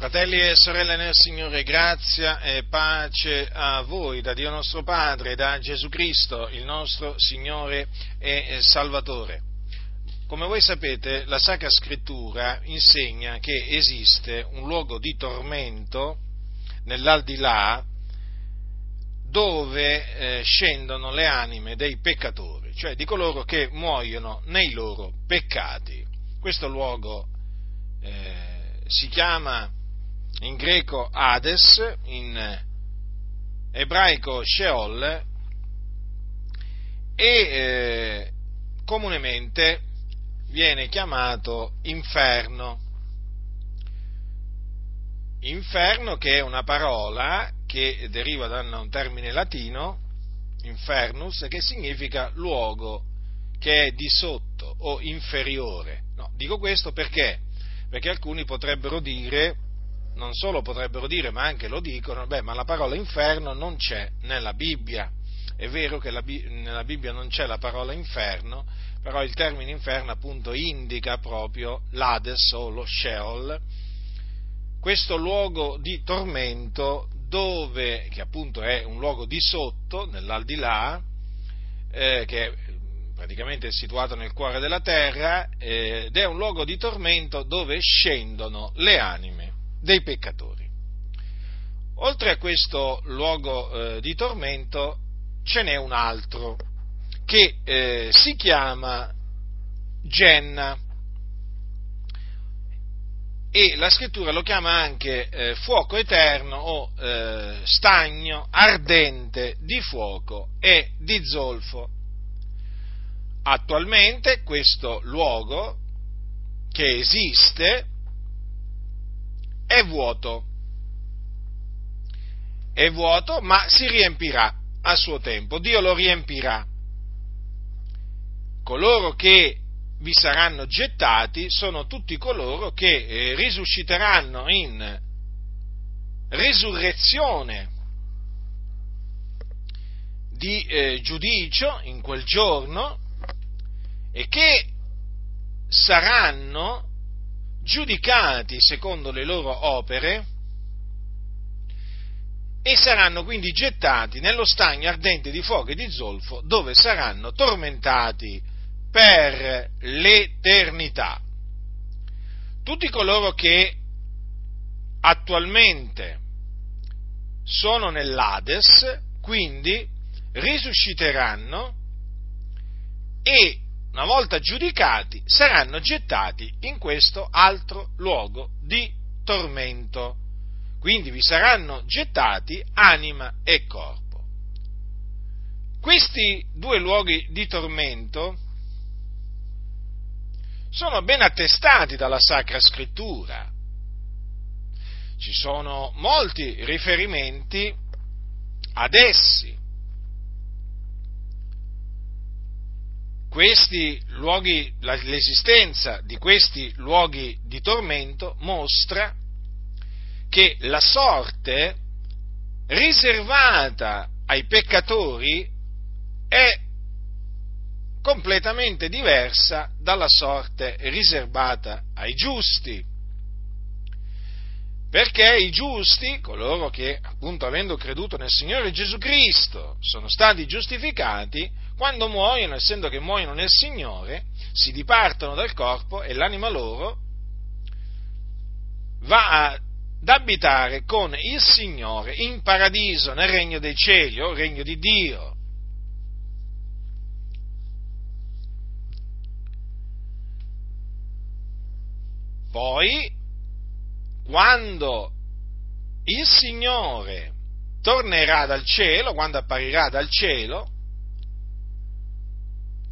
Fratelli e sorelle nel Signore, grazia e pace a voi da Dio nostro Padre, da Gesù Cristo, il nostro Signore e Salvatore. Come voi sapete, la Sacra Scrittura insegna che esiste un luogo di tormento nell'aldilà dove eh, scendono le anime dei peccatori, cioè di coloro che muoiono nei loro peccati. Questo luogo eh, si chiama in greco Hades, in ebraico Sheol e eh, comunemente viene chiamato inferno. Inferno che è una parola che deriva da un termine latino, infernus, che significa luogo che è di sotto o inferiore. No, dico questo perché? Perché alcuni potrebbero dire non solo potrebbero dire, ma anche lo dicono, beh, ma la parola inferno non c'è nella Bibbia. È vero che la, nella Bibbia non c'è la parola inferno, però il termine inferno appunto indica proprio l'Ades o lo Sheol, questo luogo di tormento dove, che appunto è un luogo di sotto, nell'aldilà, eh, che è praticamente situato nel cuore della terra, eh, ed è un luogo di tormento dove scendono le anime dei peccatori. Oltre a questo luogo eh, di tormento ce n'è un altro che eh, si chiama Genna e la scrittura lo chiama anche eh, fuoco eterno o eh, stagno ardente di fuoco e di zolfo. Attualmente questo luogo che esiste è vuoto. È vuoto, ma si riempirà a suo tempo. Dio lo riempirà. Coloro che vi saranno gettati sono tutti coloro che eh, risusciteranno in resurrezione di eh, giudicio in quel giorno e che saranno giudicati secondo le loro opere e saranno quindi gettati nello stagno ardente di fuoco e di zolfo dove saranno tormentati per l'eternità. Tutti coloro che attualmente sono nell'Ades, quindi risusciteranno e una volta giudicati, saranno gettati in questo altro luogo di tormento. Quindi vi saranno gettati anima e corpo. Questi due luoghi di tormento sono ben attestati dalla Sacra Scrittura. Ci sono molti riferimenti ad essi. Questi luoghi, l'esistenza di questi luoghi di tormento mostra che la sorte riservata ai peccatori è completamente diversa dalla sorte riservata ai giusti. Perché i giusti, coloro che appunto avendo creduto nel Signore Gesù Cristo sono stati giustificati, quando muoiono, essendo che muoiono nel Signore, si dipartono dal corpo e l'anima loro va ad abitare con il Signore in paradiso, nel regno dei cieli o regno di Dio. Poi quando il Signore tornerà dal cielo, quando apparirà dal cielo,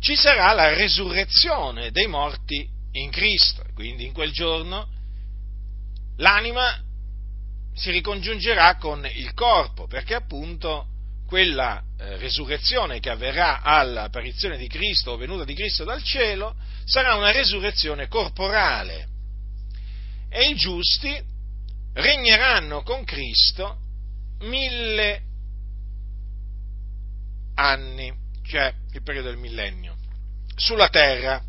ci sarà la resurrezione dei morti in Cristo. Quindi in quel giorno l'anima si ricongiungerà con il corpo, perché appunto quella eh, resurrezione che avverrà all'apparizione di Cristo o venuta di Cristo dal cielo sarà una resurrezione corporale e i giusti regneranno con Cristo mille anni, cioè il periodo del millennio, sulla terra.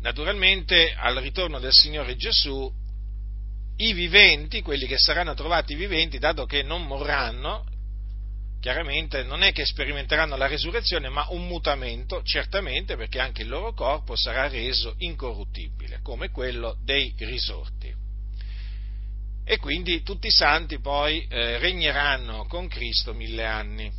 Naturalmente al ritorno del Signore Gesù i viventi, quelli che saranno trovati viventi, dato che non morranno, chiaramente non è che sperimenteranno la resurrezione, ma un mutamento, certamente, perché anche il loro corpo sarà reso incorruttibile, come quello dei risorti. E quindi tutti i santi poi eh, regneranno con Cristo mille anni.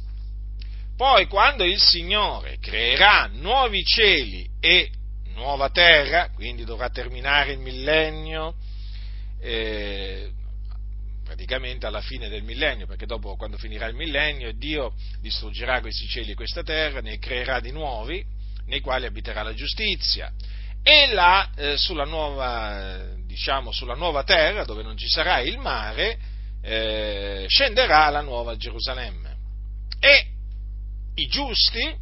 Poi quando il Signore creerà nuovi cieli e nuova terra, quindi dovrà terminare il millennio, eh, praticamente alla fine del millennio, perché dopo quando finirà il millennio Dio distruggerà questi cieli e questa terra, ne creerà di nuovi, nei quali abiterà la giustizia, e là eh, sulla, nuova, diciamo, sulla nuova terra, dove non ci sarà il mare, eh, scenderà la nuova Gerusalemme. E i giusti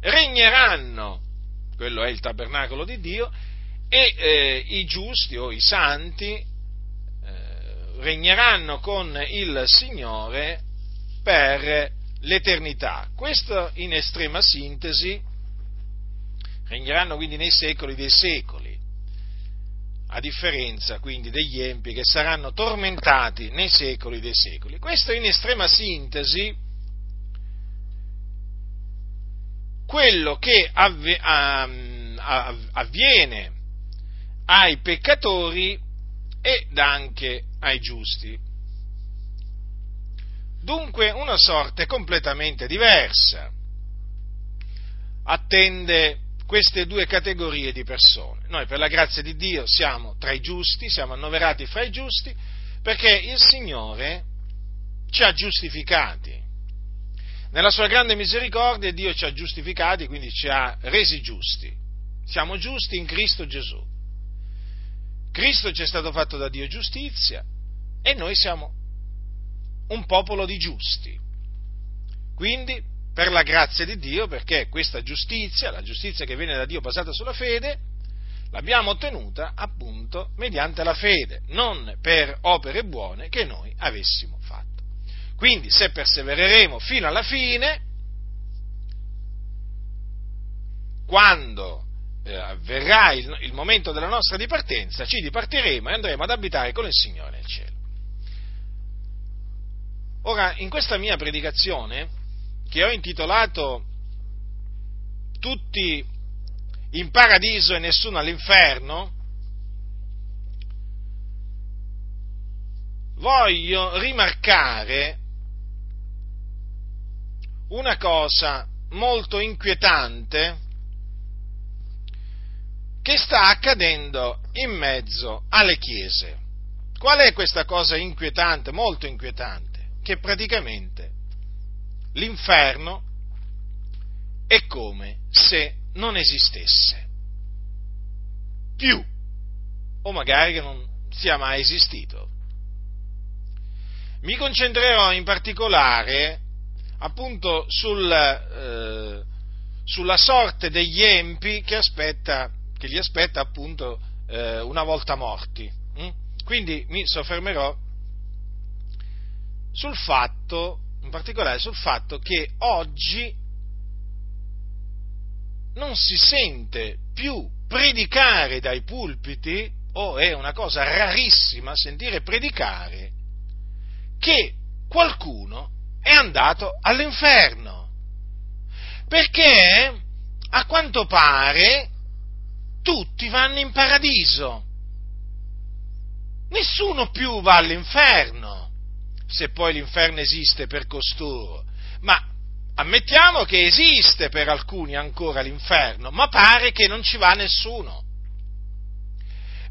regneranno, quello è il tabernacolo di Dio, e eh, i giusti o i santi regneranno con il Signore per l'eternità. Questo in estrema sintesi, regneranno quindi nei secoli dei secoli, a differenza quindi degli empi che saranno tormentati nei secoli dei secoli. Questo in estrema sintesi quello che avviene ai peccatori ed anche ai giusti. Dunque una sorte completamente diversa attende queste due categorie di persone. Noi per la grazia di Dio siamo tra i giusti, siamo annoverati fra i giusti, perché il Signore ci ha giustificati. Nella sua grande misericordia Dio ci ha giustificati, quindi ci ha resi giusti. Siamo giusti in Cristo Gesù. Cristo ci è stato fatto da Dio giustizia e noi siamo un popolo di giusti. Quindi, per la grazia di Dio, perché questa giustizia, la giustizia che viene da Dio basata sulla fede, l'abbiamo ottenuta appunto mediante la fede, non per opere buone che noi avessimo. Quindi, se persevereremo fino alla fine, quando eh, avverrà il, il momento della nostra dipartenza, ci dipartiremo e andremo ad abitare con il Signore nel cielo. Ora, in questa mia predicazione, che ho intitolato Tutti in paradiso e nessuno all'inferno, voglio rimarcare una cosa molto inquietante che sta accadendo in mezzo alle chiese. Qual è questa cosa inquietante, molto inquietante? Che praticamente l'inferno è come se non esistesse più, o magari che non sia mai esistito. Mi concentrerò in particolare appunto sul, eh, sulla sorte degli empi che aspetta che li aspetta appunto eh, una volta morti. Mm? Quindi mi soffermerò sul fatto, in particolare sul fatto che oggi non si sente più predicare dai pulpiti, o è una cosa rarissima sentire predicare, che qualcuno è andato all'inferno. Perché a quanto pare tutti vanno in paradiso. Nessuno più va all'inferno, se poi l'inferno esiste per costoro. Ma ammettiamo che esiste per alcuni ancora l'inferno, ma pare che non ci va nessuno.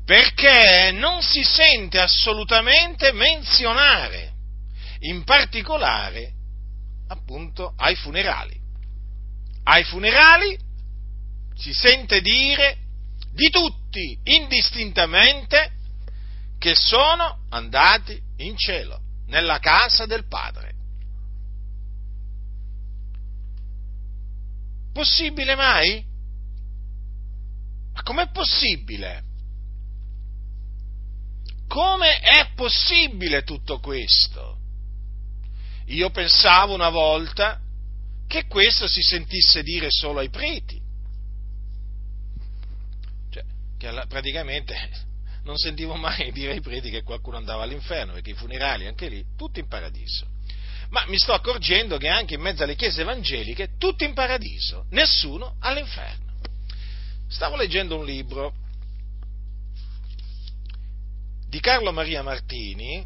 Perché non si sente assolutamente menzionare, in particolare appunto ai funerali. Ai funerali si sente dire di tutti indistintamente che sono andati in cielo, nella casa del Padre. Possibile mai? Ma com'è possibile? Come è possibile tutto questo? Io pensavo una volta che questo si sentisse dire solo ai preti che praticamente non sentivo mai dire ai preti che qualcuno andava all'inferno, perché i funerali, anche lì, tutti in paradiso. Ma mi sto accorgendo che anche in mezzo alle chiese evangeliche, tutti in paradiso, nessuno all'inferno. Stavo leggendo un libro di Carlo Maria Martini,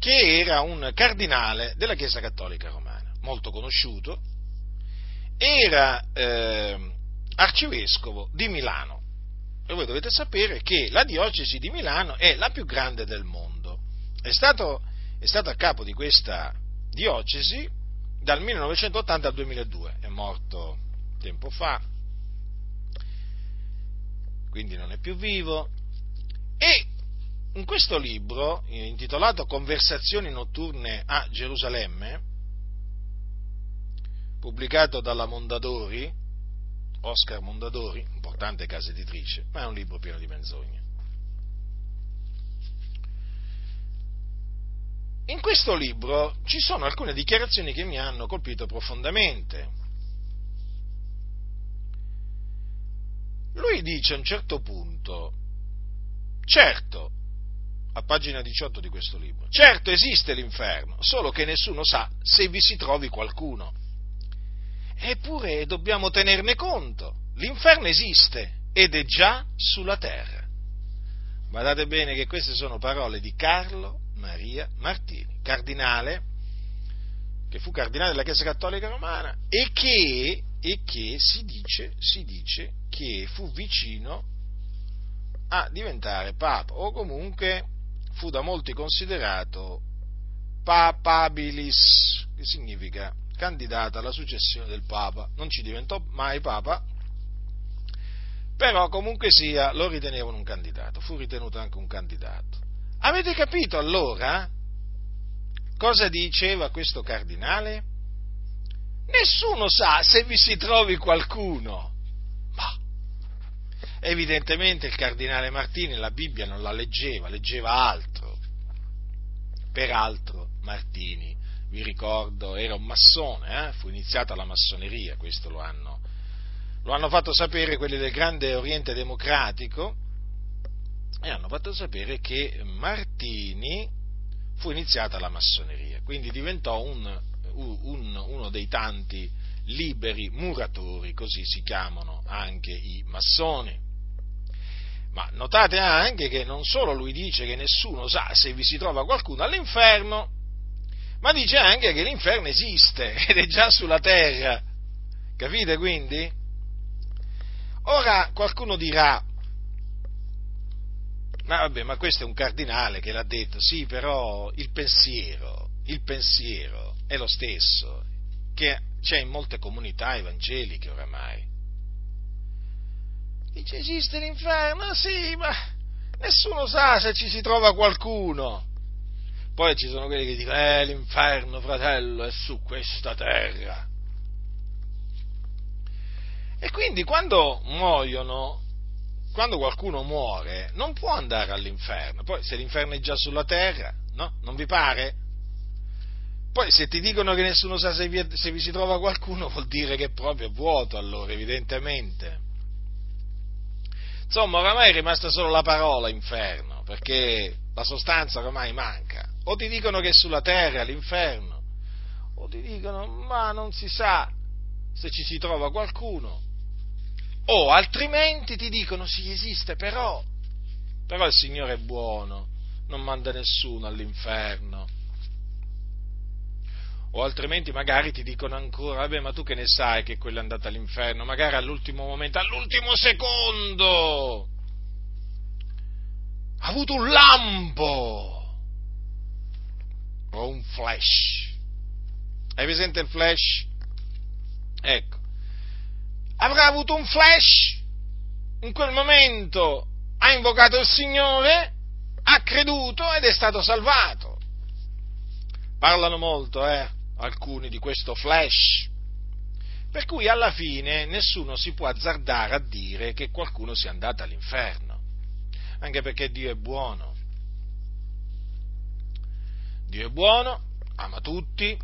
che era un cardinale della Chiesa Cattolica Romana, molto conosciuto, era eh, arcivescovo di Milano. E voi dovete sapere che la diocesi di Milano è la più grande del mondo. È stato, è stato a capo di questa diocesi dal 1980 al 2002, è morto tempo fa, quindi non è più vivo, e in questo libro, intitolato Conversazioni notturne a Gerusalemme, pubblicato dalla Mondadori, Oscar Mondadori, importante casa editrice, ma è un libro pieno di menzogne. In questo libro ci sono alcune dichiarazioni che mi hanno colpito profondamente. Lui dice a un certo punto, certo, a pagina 18 di questo libro. Certo esiste l'inferno, solo che nessuno sa se vi si trovi qualcuno. Eppure dobbiamo tenerne conto. L'inferno esiste ed è già sulla terra. Guardate bene che queste sono parole di Carlo Maria Martini, cardinale, che fu cardinale della Chiesa Cattolica Romana e che, e che si, dice, si dice che fu vicino a diventare papa o comunque fu da molti considerato papabilis, che significa candidata alla successione del Papa. Non ci diventò mai Papa, però comunque sia lo ritenevano un candidato, fu ritenuto anche un candidato. Avete capito allora cosa diceva questo cardinale? Nessuno sa se vi si trovi qualcuno. Evidentemente il cardinale Martini la Bibbia non la leggeva, leggeva altro. Peraltro Martini, vi ricordo, era un massone, eh? fu iniziata la massoneria, questo lo hanno, lo hanno fatto sapere quelli del Grande Oriente Democratico e hanno fatto sapere che Martini fu iniziata la massoneria, quindi diventò un, un, uno dei tanti liberi muratori, così si chiamano anche i massoni. Ma notate anche che non solo lui dice che nessuno sa se vi si trova qualcuno all'inferno, ma dice anche che l'inferno esiste ed è già sulla terra. Capite quindi? Ora qualcuno dirà, ma vabbè, ma questo è un cardinale che l'ha detto, sì, però il pensiero, il pensiero è lo stesso che c'è in molte comunità evangeliche oramai. Dice esiste l'inferno? Sì, ma nessuno sa se ci si trova qualcuno. Poi ci sono quelli che dicono, eh, l'inferno, fratello, è su questa terra. E quindi quando muoiono, quando qualcuno muore, non può andare all'inferno. Poi se l'inferno è già sulla terra, no? Non vi pare? Poi se ti dicono che nessuno sa se vi, se vi si trova qualcuno, vuol dire che proprio è vuoto allora, evidentemente. Insomma, oramai è rimasta solo la parola inferno, perché la sostanza ormai manca. O ti dicono che è sulla terra l'inferno, o ti dicono ma non si sa se ci si trova qualcuno, o altrimenti ti dicono sì esiste però, però il Signore è buono, non manda nessuno all'inferno o altrimenti magari ti dicono ancora, vabbè, ma tu che ne sai che quello è andato all'inferno? Magari all'ultimo momento, all'ultimo secondo, ha avuto un lampo o un flash. Hai presente il flash? Ecco, avrà avuto un flash, in quel momento ha invocato il Signore, ha creduto ed è stato salvato. Parlano molto, eh? Alcuni di questo flash. Per cui alla fine nessuno si può azzardare a dire che qualcuno sia andato all'inferno, anche perché Dio è buono. Dio è buono, ama tutti,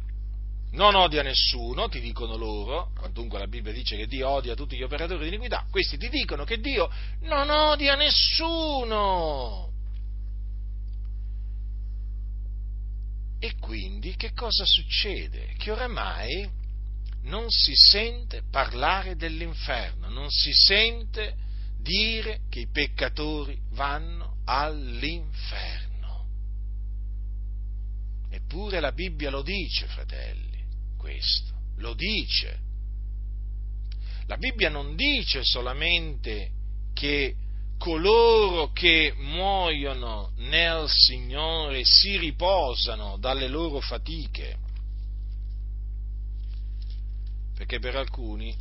non odia nessuno, ti dicono loro, quantunque la Bibbia dice che Dio odia tutti gli operatori di iniquità, questi ti dicono che Dio non odia nessuno. E quindi che cosa succede? Che oramai non si sente parlare dell'inferno, non si sente dire che i peccatori vanno all'inferno. Eppure la Bibbia lo dice, fratelli, questo, lo dice. La Bibbia non dice solamente che coloro che muoiono nel Signore si riposano dalle loro fatiche, perché per alcuni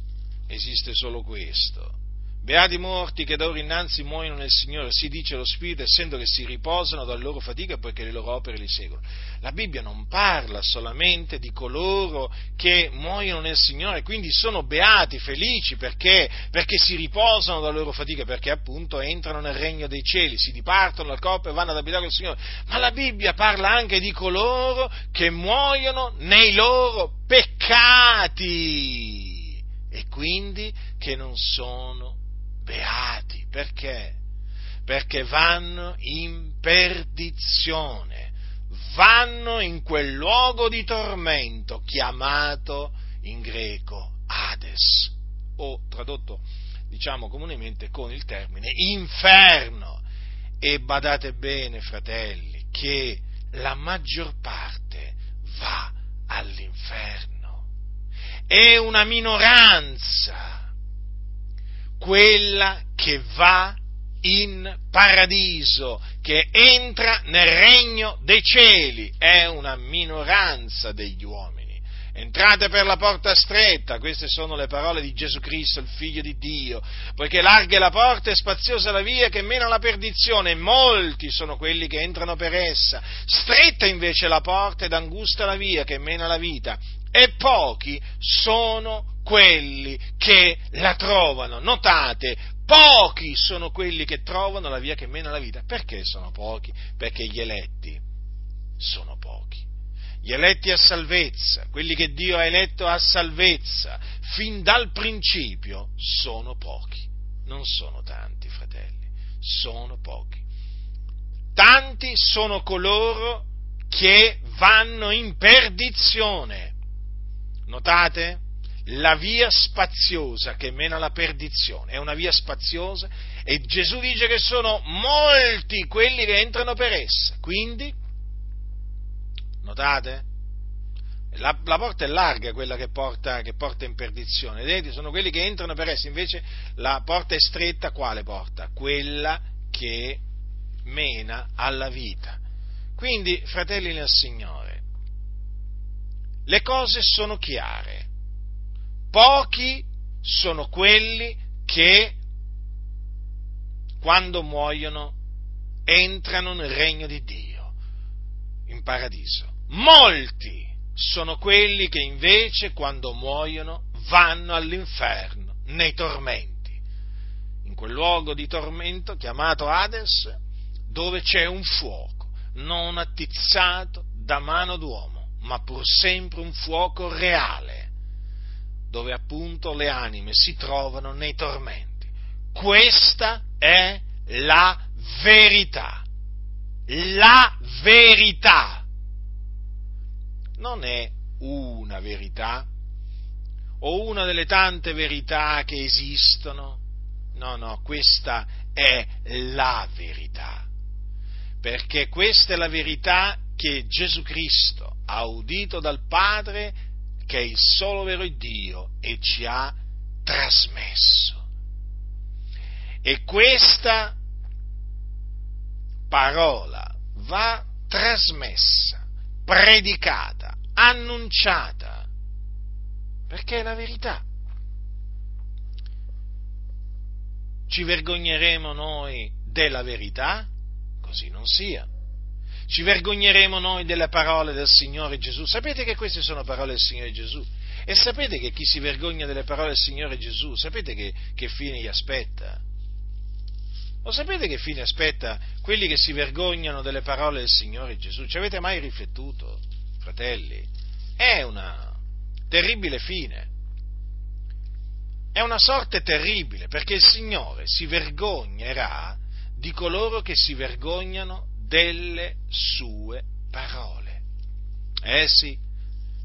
esiste solo questo, Beati morti che da ora innanzi muoiono nel Signore, si dice lo Spirito, essendo che si riposano dalle loro fatiche poiché le loro opere li seguono. La Bibbia non parla solamente di coloro che muoiono nel Signore, quindi sono beati, felici perché, perché si riposano dalle loro fatiche, perché appunto entrano nel regno dei cieli, si dipartono dal corpo e vanno ad abitare con il Signore. Ma la Bibbia parla anche di coloro che muoiono nei loro peccati e quindi che non sono beati. Perché? Perché vanno in perdizione, vanno in quel luogo di tormento chiamato in greco Hades, o tradotto diciamo comunemente con il termine inferno. E badate bene, fratelli, che la maggior parte va all'inferno. È una minoranza quella che va in paradiso, che entra nel regno dei cieli, è una minoranza degli uomini. Entrate per la porta stretta, queste sono le parole di Gesù Cristo, il Figlio di Dio, poiché larga è la porta e spaziosa la via che mena alla perdizione, e molti sono quelli che entrano per essa. Stretta invece la porta ed angusta la via che mena alla vita, e pochi sono quelli che la trovano. Notate, pochi sono quelli che trovano la via che mena la vita. Perché sono pochi? Perché gli eletti sono pochi. Gli eletti a salvezza, quelli che Dio ha eletto a salvezza, fin dal principio, sono pochi. Non sono tanti, fratelli, sono pochi. Tanti sono coloro che vanno in perdizione. Notate? La via spaziosa che mena alla perdizione, è una via spaziosa e Gesù dice che sono molti quelli che entrano per essa. Quindi, notate? La, la porta è larga, quella che porta, che porta in perdizione, vedete? Sono quelli che entrano per essa, invece la porta è stretta, quale porta? Quella che mena alla vita. Quindi, fratelli nel Signore, le cose sono chiare pochi sono quelli che quando muoiono entrano nel regno di Dio, in paradiso. Molti sono quelli che invece quando muoiono vanno all'inferno, nei tormenti, in quel luogo di tormento chiamato Hades, dove c'è un fuoco, non attizzato da mano d'uomo, ma pur sempre un fuoco reale dove appunto le anime si trovano nei tormenti. Questa è la verità. La verità. Non è una verità o una delle tante verità che esistono. No, no, questa è la verità. Perché questa è la verità che Gesù Cristo ha udito dal Padre che è il solo vero Dio e ci ha trasmesso. E questa parola va trasmessa, predicata, annunciata, perché è la verità. Ci vergogneremo noi della verità? Così non sia. Ci vergogneremo noi delle parole del Signore Gesù. Sapete che queste sono parole del Signore Gesù? E sapete che chi si vergogna delle parole del Signore Gesù, sapete che, che fine gli aspetta? Lo sapete che fine aspetta quelli che si vergognano delle parole del Signore Gesù? Ci avete mai riflettuto, fratelli? È una, terribile fine. È una sorte terribile perché il Signore si vergognerà di coloro che si vergognano delle sue parole. Eh sì,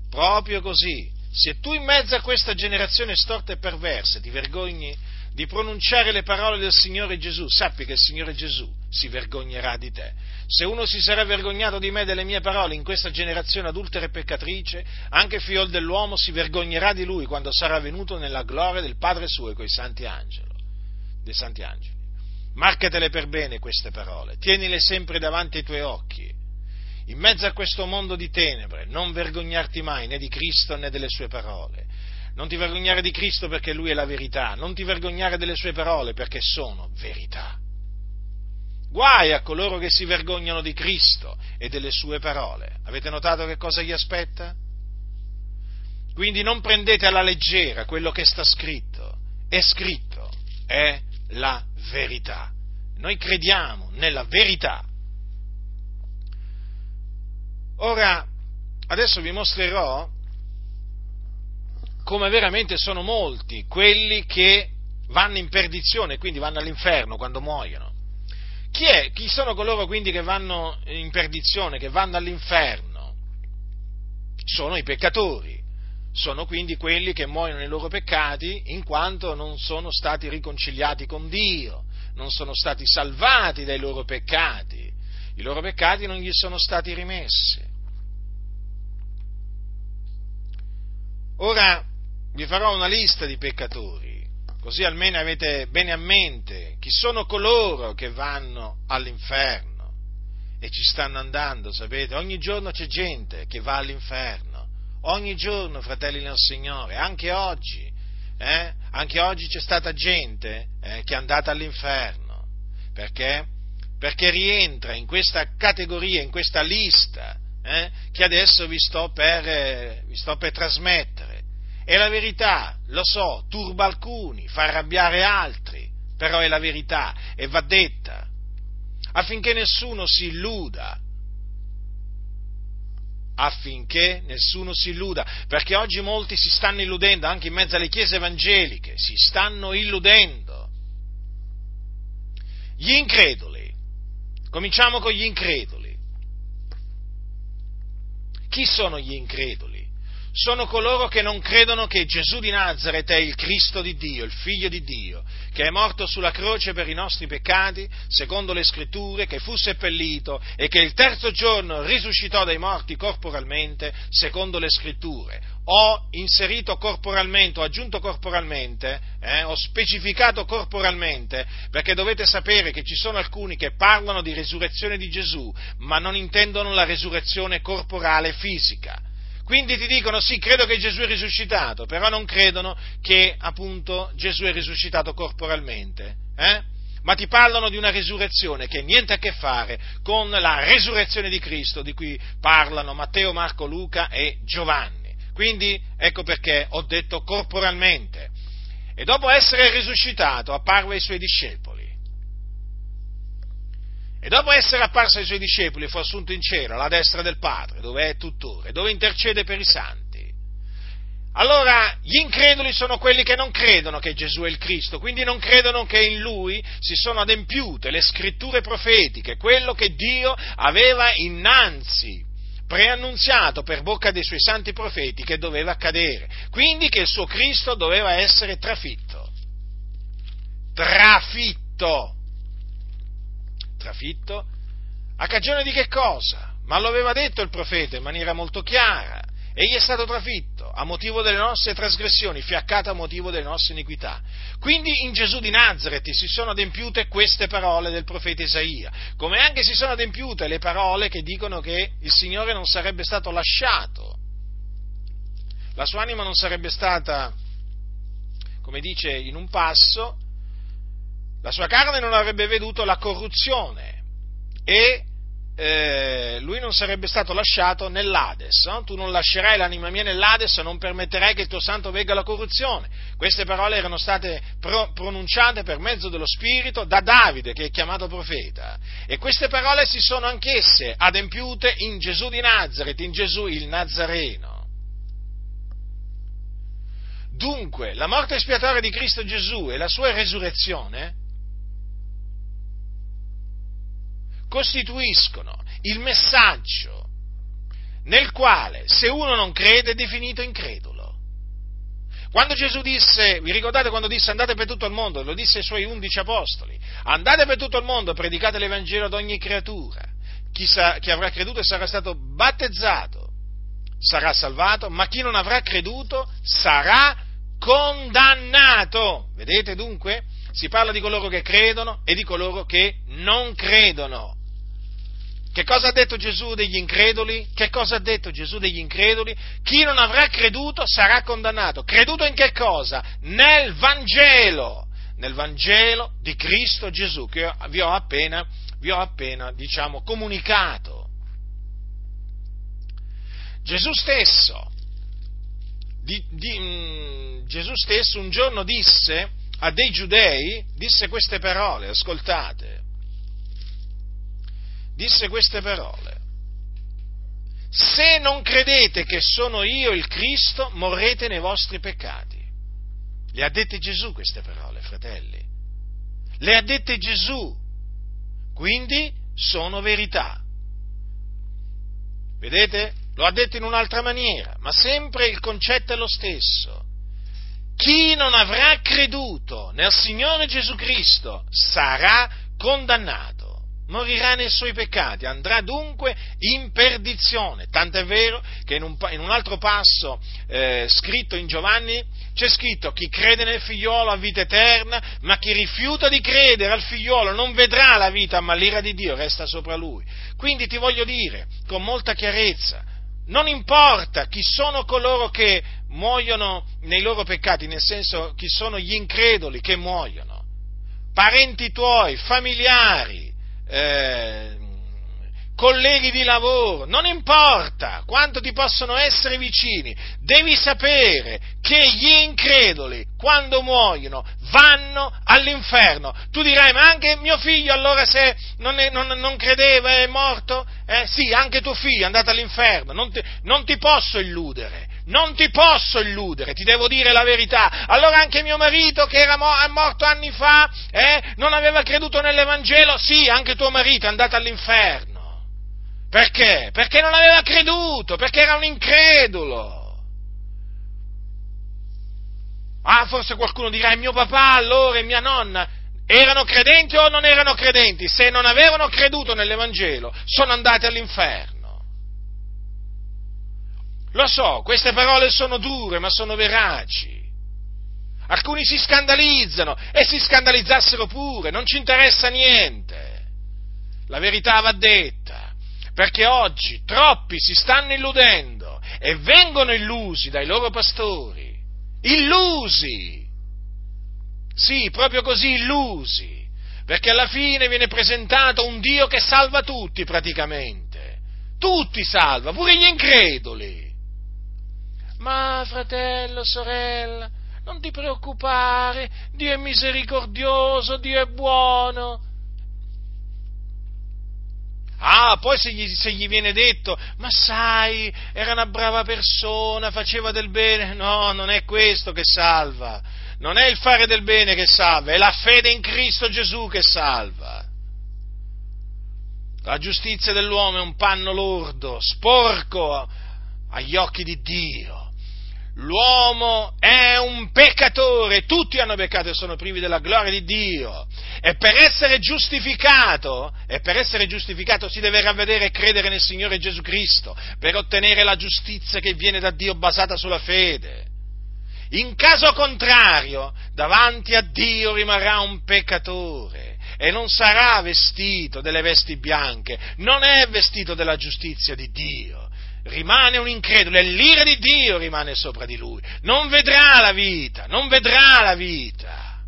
proprio così. Se tu in mezzo a questa generazione storta e perversa ti vergogni di pronunciare le parole del Signore Gesù, sappi che il Signore Gesù si vergognerà di te. Se uno si sarà vergognato di me e delle mie parole in questa generazione adultera e peccatrice, anche il figlio dell'uomo si vergognerà di lui quando sarà venuto nella gloria del Padre suo e coi santi angeli, dei santi angeli. Marcatele per bene queste parole, tienile sempre davanti ai tuoi occhi. In mezzo a questo mondo di tenebre, non vergognarti mai né di Cristo né delle sue parole. Non ti vergognare di Cristo perché Lui è la verità, non ti vergognare delle sue parole perché sono verità. Guai a coloro che si vergognano di Cristo e delle sue parole. Avete notato che cosa gli aspetta? Quindi non prendete alla leggera quello che sta scritto. È scritto, è la verità. Noi crediamo nella verità. Ora, adesso vi mostrerò come veramente sono molti quelli che vanno in perdizione, quindi vanno all'inferno quando muoiono. Chi, è, chi sono coloro quindi che vanno in perdizione, che vanno all'inferno? Sono i peccatori, sono quindi quelli che muoiono nei loro peccati in quanto non sono stati riconciliati con Dio, non sono stati salvati dai loro peccati, i loro peccati non gli sono stati rimessi. Ora vi farò una lista di peccatori così almeno avete bene a mente chi sono coloro che vanno all'inferno e ci stanno andando, sapete, ogni giorno c'è gente che va all'inferno, ogni giorno, fratelli nel Signore, anche oggi, eh? anche oggi c'è stata gente eh, che è andata all'inferno, perché? Perché rientra in questa categoria, in questa lista eh, che adesso vi sto per, eh, vi sto per trasmettere. E la verità, lo so, turba alcuni, fa arrabbiare altri, però è la verità e va detta, affinché nessuno si illuda. Affinché nessuno si illuda, perché oggi molti si stanno illudendo, anche in mezzo alle chiese evangeliche, si stanno illudendo. Gli increduli, cominciamo con gli increduli. Chi sono gli increduli? Sono coloro che non credono che Gesù di Nazareth è il Cristo di Dio, il Figlio di Dio, che è morto sulla croce per i nostri peccati, secondo le scritture, che fu seppellito e che il terzo giorno risuscitò dai morti corporalmente, secondo le scritture. Ho inserito corporalmente, ho aggiunto corporalmente, eh, ho specificato corporalmente, perché dovete sapere che ci sono alcuni che parlano di resurrezione di Gesù, ma non intendono la resurrezione corporale fisica quindi ti dicono sì, credo che Gesù è risuscitato, però non credono che appunto Gesù è risuscitato corporalmente. Eh? Ma ti parlano di una risurrezione che niente a che fare con la resurrezione di Cristo di cui parlano Matteo, Marco, Luca e Giovanni. Quindi ecco perché ho detto corporalmente. E dopo essere risuscitato apparve ai suoi discepoli e dopo essere apparso ai suoi discepoli fu assunto in cielo, alla destra del Padre, dove è tuttora, dove intercede per i santi. Allora gli increduli sono quelli che non credono che Gesù è il Cristo, quindi non credono che in Lui si sono adempiute le scritture profetiche, quello che Dio aveva innanzi preannunziato per bocca dei suoi santi profeti che doveva accadere, quindi che il suo Cristo doveva essere trafitto. Trafitto trafitto? A cagione di che cosa? Ma lo aveva detto il profeta in maniera molto chiara. Egli è stato trafitto a motivo delle nostre trasgressioni, fiaccato a motivo delle nostre iniquità. Quindi in Gesù di Nazareth si sono adempiute queste parole del profeta Isaia, come anche si sono adempiute le parole che dicono che il Signore non sarebbe stato lasciato, la sua anima non sarebbe stata, come dice in un passo, la sua carne non avrebbe veduto la corruzione e eh, lui non sarebbe stato lasciato nell'Ades. No? Tu non lascerai l'anima mia nell'Ades non permetterai che il tuo santo vegga la corruzione. Queste parole erano state pro- pronunciate per mezzo dello Spirito da Davide, che è chiamato profeta. E queste parole si sono anch'esse adempiute in Gesù di Nazareth, in Gesù il Nazareno. Dunque, la morte espiatoria di Cristo Gesù e la sua resurrezione costituiscono il messaggio nel quale se uno non crede è definito incredulo. Quando Gesù disse, vi ricordate quando disse andate per tutto il mondo, lo disse ai suoi undici apostoli, andate per tutto il mondo, predicate l'Evangelo ad ogni creatura, chi, sa, chi avrà creduto e sarà stato battezzato sarà salvato, ma chi non avrà creduto sarà condannato. Vedete dunque? Si parla di coloro che credono e di coloro che non credono. Che cosa ha detto Gesù degli increduli? Che cosa ha detto Gesù degli increduli? Chi non avrà creduto sarà condannato. Creduto in che cosa? Nel Vangelo, nel Vangelo di Cristo Gesù, che vi ho appena, vi ho appena diciamo, comunicato. Gesù stesso, di, di, mh, mm, Gesù stesso un giorno disse a dei giudei, disse queste parole, ascoltate, disse queste parole. Se non credete che sono io il Cristo, morrete nei vostri peccati. Le ha dette Gesù queste parole, fratelli. Le ha dette Gesù. Quindi sono verità. Vedete? Lo ha detto in un'altra maniera, ma sempre il concetto è lo stesso. Chi non avrà creduto nel Signore Gesù Cristo sarà condannato morirà nei suoi peccati, andrà dunque in perdizione. Tant'è vero che in un, in un altro passo eh, scritto in Giovanni c'è scritto chi crede nel figliolo ha vita eterna, ma chi rifiuta di credere al figliolo non vedrà la vita, ma l'ira di Dio resta sopra lui. Quindi ti voglio dire con molta chiarezza, non importa chi sono coloro che muoiono nei loro peccati, nel senso chi sono gli increduli che muoiono, parenti tuoi, familiari, eh, colleghi di lavoro, non importa quanto ti possono essere vicini, devi sapere che gli increduli, quando muoiono, vanno all'inferno. Tu dirai, ma anche mio figlio allora se non, è, non, non credeva è morto? Eh, sì, anche tuo figlio è andato all'inferno, non ti, non ti posso illudere non ti posso illudere, ti devo dire la verità. Allora anche mio marito, che era morto anni fa, eh, non aveva creduto nell'Evangelo, sì, anche tuo marito è andato all'inferno. Perché? Perché non aveva creduto, perché era un incredulo. Ah, forse qualcuno dirà, mio papà allora e mia nonna erano credenti o non erano credenti? Se non avevano creduto nell'Evangelo, sono andati all'inferno. Lo so, queste parole sono dure, ma sono veraci. Alcuni si scandalizzano e si scandalizzassero pure, non ci interessa niente. La verità va detta, perché oggi troppi si stanno illudendo e vengono illusi dai loro pastori. Illusi! Sì, proprio così illusi, perché alla fine viene presentato un Dio che salva tutti praticamente. Tutti salva, pure gli increduli. Ma fratello, sorella, non ti preoccupare, Dio è misericordioso, Dio è buono. Ah, poi se gli, se gli, viene detto, ma sai, era una brava persona, faceva del bene, no, non è questo che salva, non è il fare del bene che salva, è la fede in Cristo Gesù che salva. La giustizia dell'uomo è un panno lordo, sporco agli occhi di Dio l'uomo è un peccatore, tutti hanno peccato e sono privi della gloria di Dio. E per essere giustificato, e per essere giustificato si deve ravvedere e credere nel Signore Gesù Cristo, per ottenere la giustizia che viene da Dio basata sulla fede. In caso contrario, davanti a Dio rimarrà un peccatore e non sarà vestito delle vesti bianche, non è vestito della giustizia di Dio, rimane un incredulo e l'ira di Dio rimane sopra di lui. Non vedrà la vita, non vedrà la vita.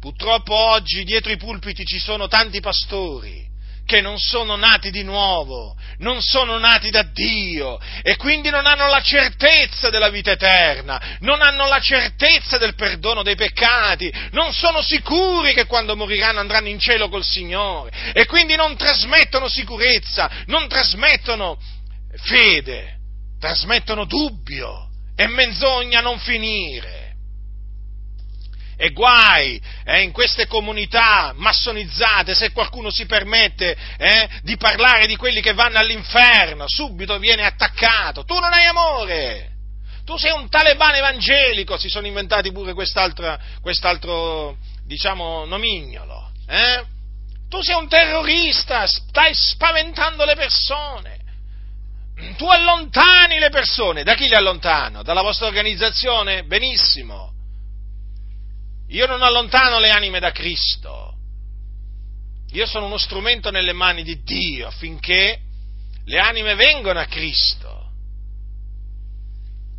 Purtroppo oggi dietro i pulpiti ci sono tanti pastori che non sono nati di nuovo, non sono nati da Dio e quindi non hanno la certezza della vita eterna, non hanno la certezza del perdono dei peccati, non sono sicuri che quando moriranno andranno in cielo col Signore e quindi non trasmettono sicurezza, non trasmettono fede, trasmettono dubbio e menzogna non finire. E guai eh, in queste comunità massonizzate se qualcuno si permette eh, di parlare di quelli che vanno all'inferno, subito viene attaccato. Tu non hai amore! Tu sei un talebano evangelico, si sono inventati pure quest'altro, diciamo, nomignolo. Eh? Tu sei un terrorista, stai spaventando le persone. Tu allontani le persone. Da chi le allontano? Dalla vostra organizzazione? Benissimo. Io non allontano le anime da Cristo. Io sono uno strumento nelle mani di Dio affinché le anime vengano a Cristo.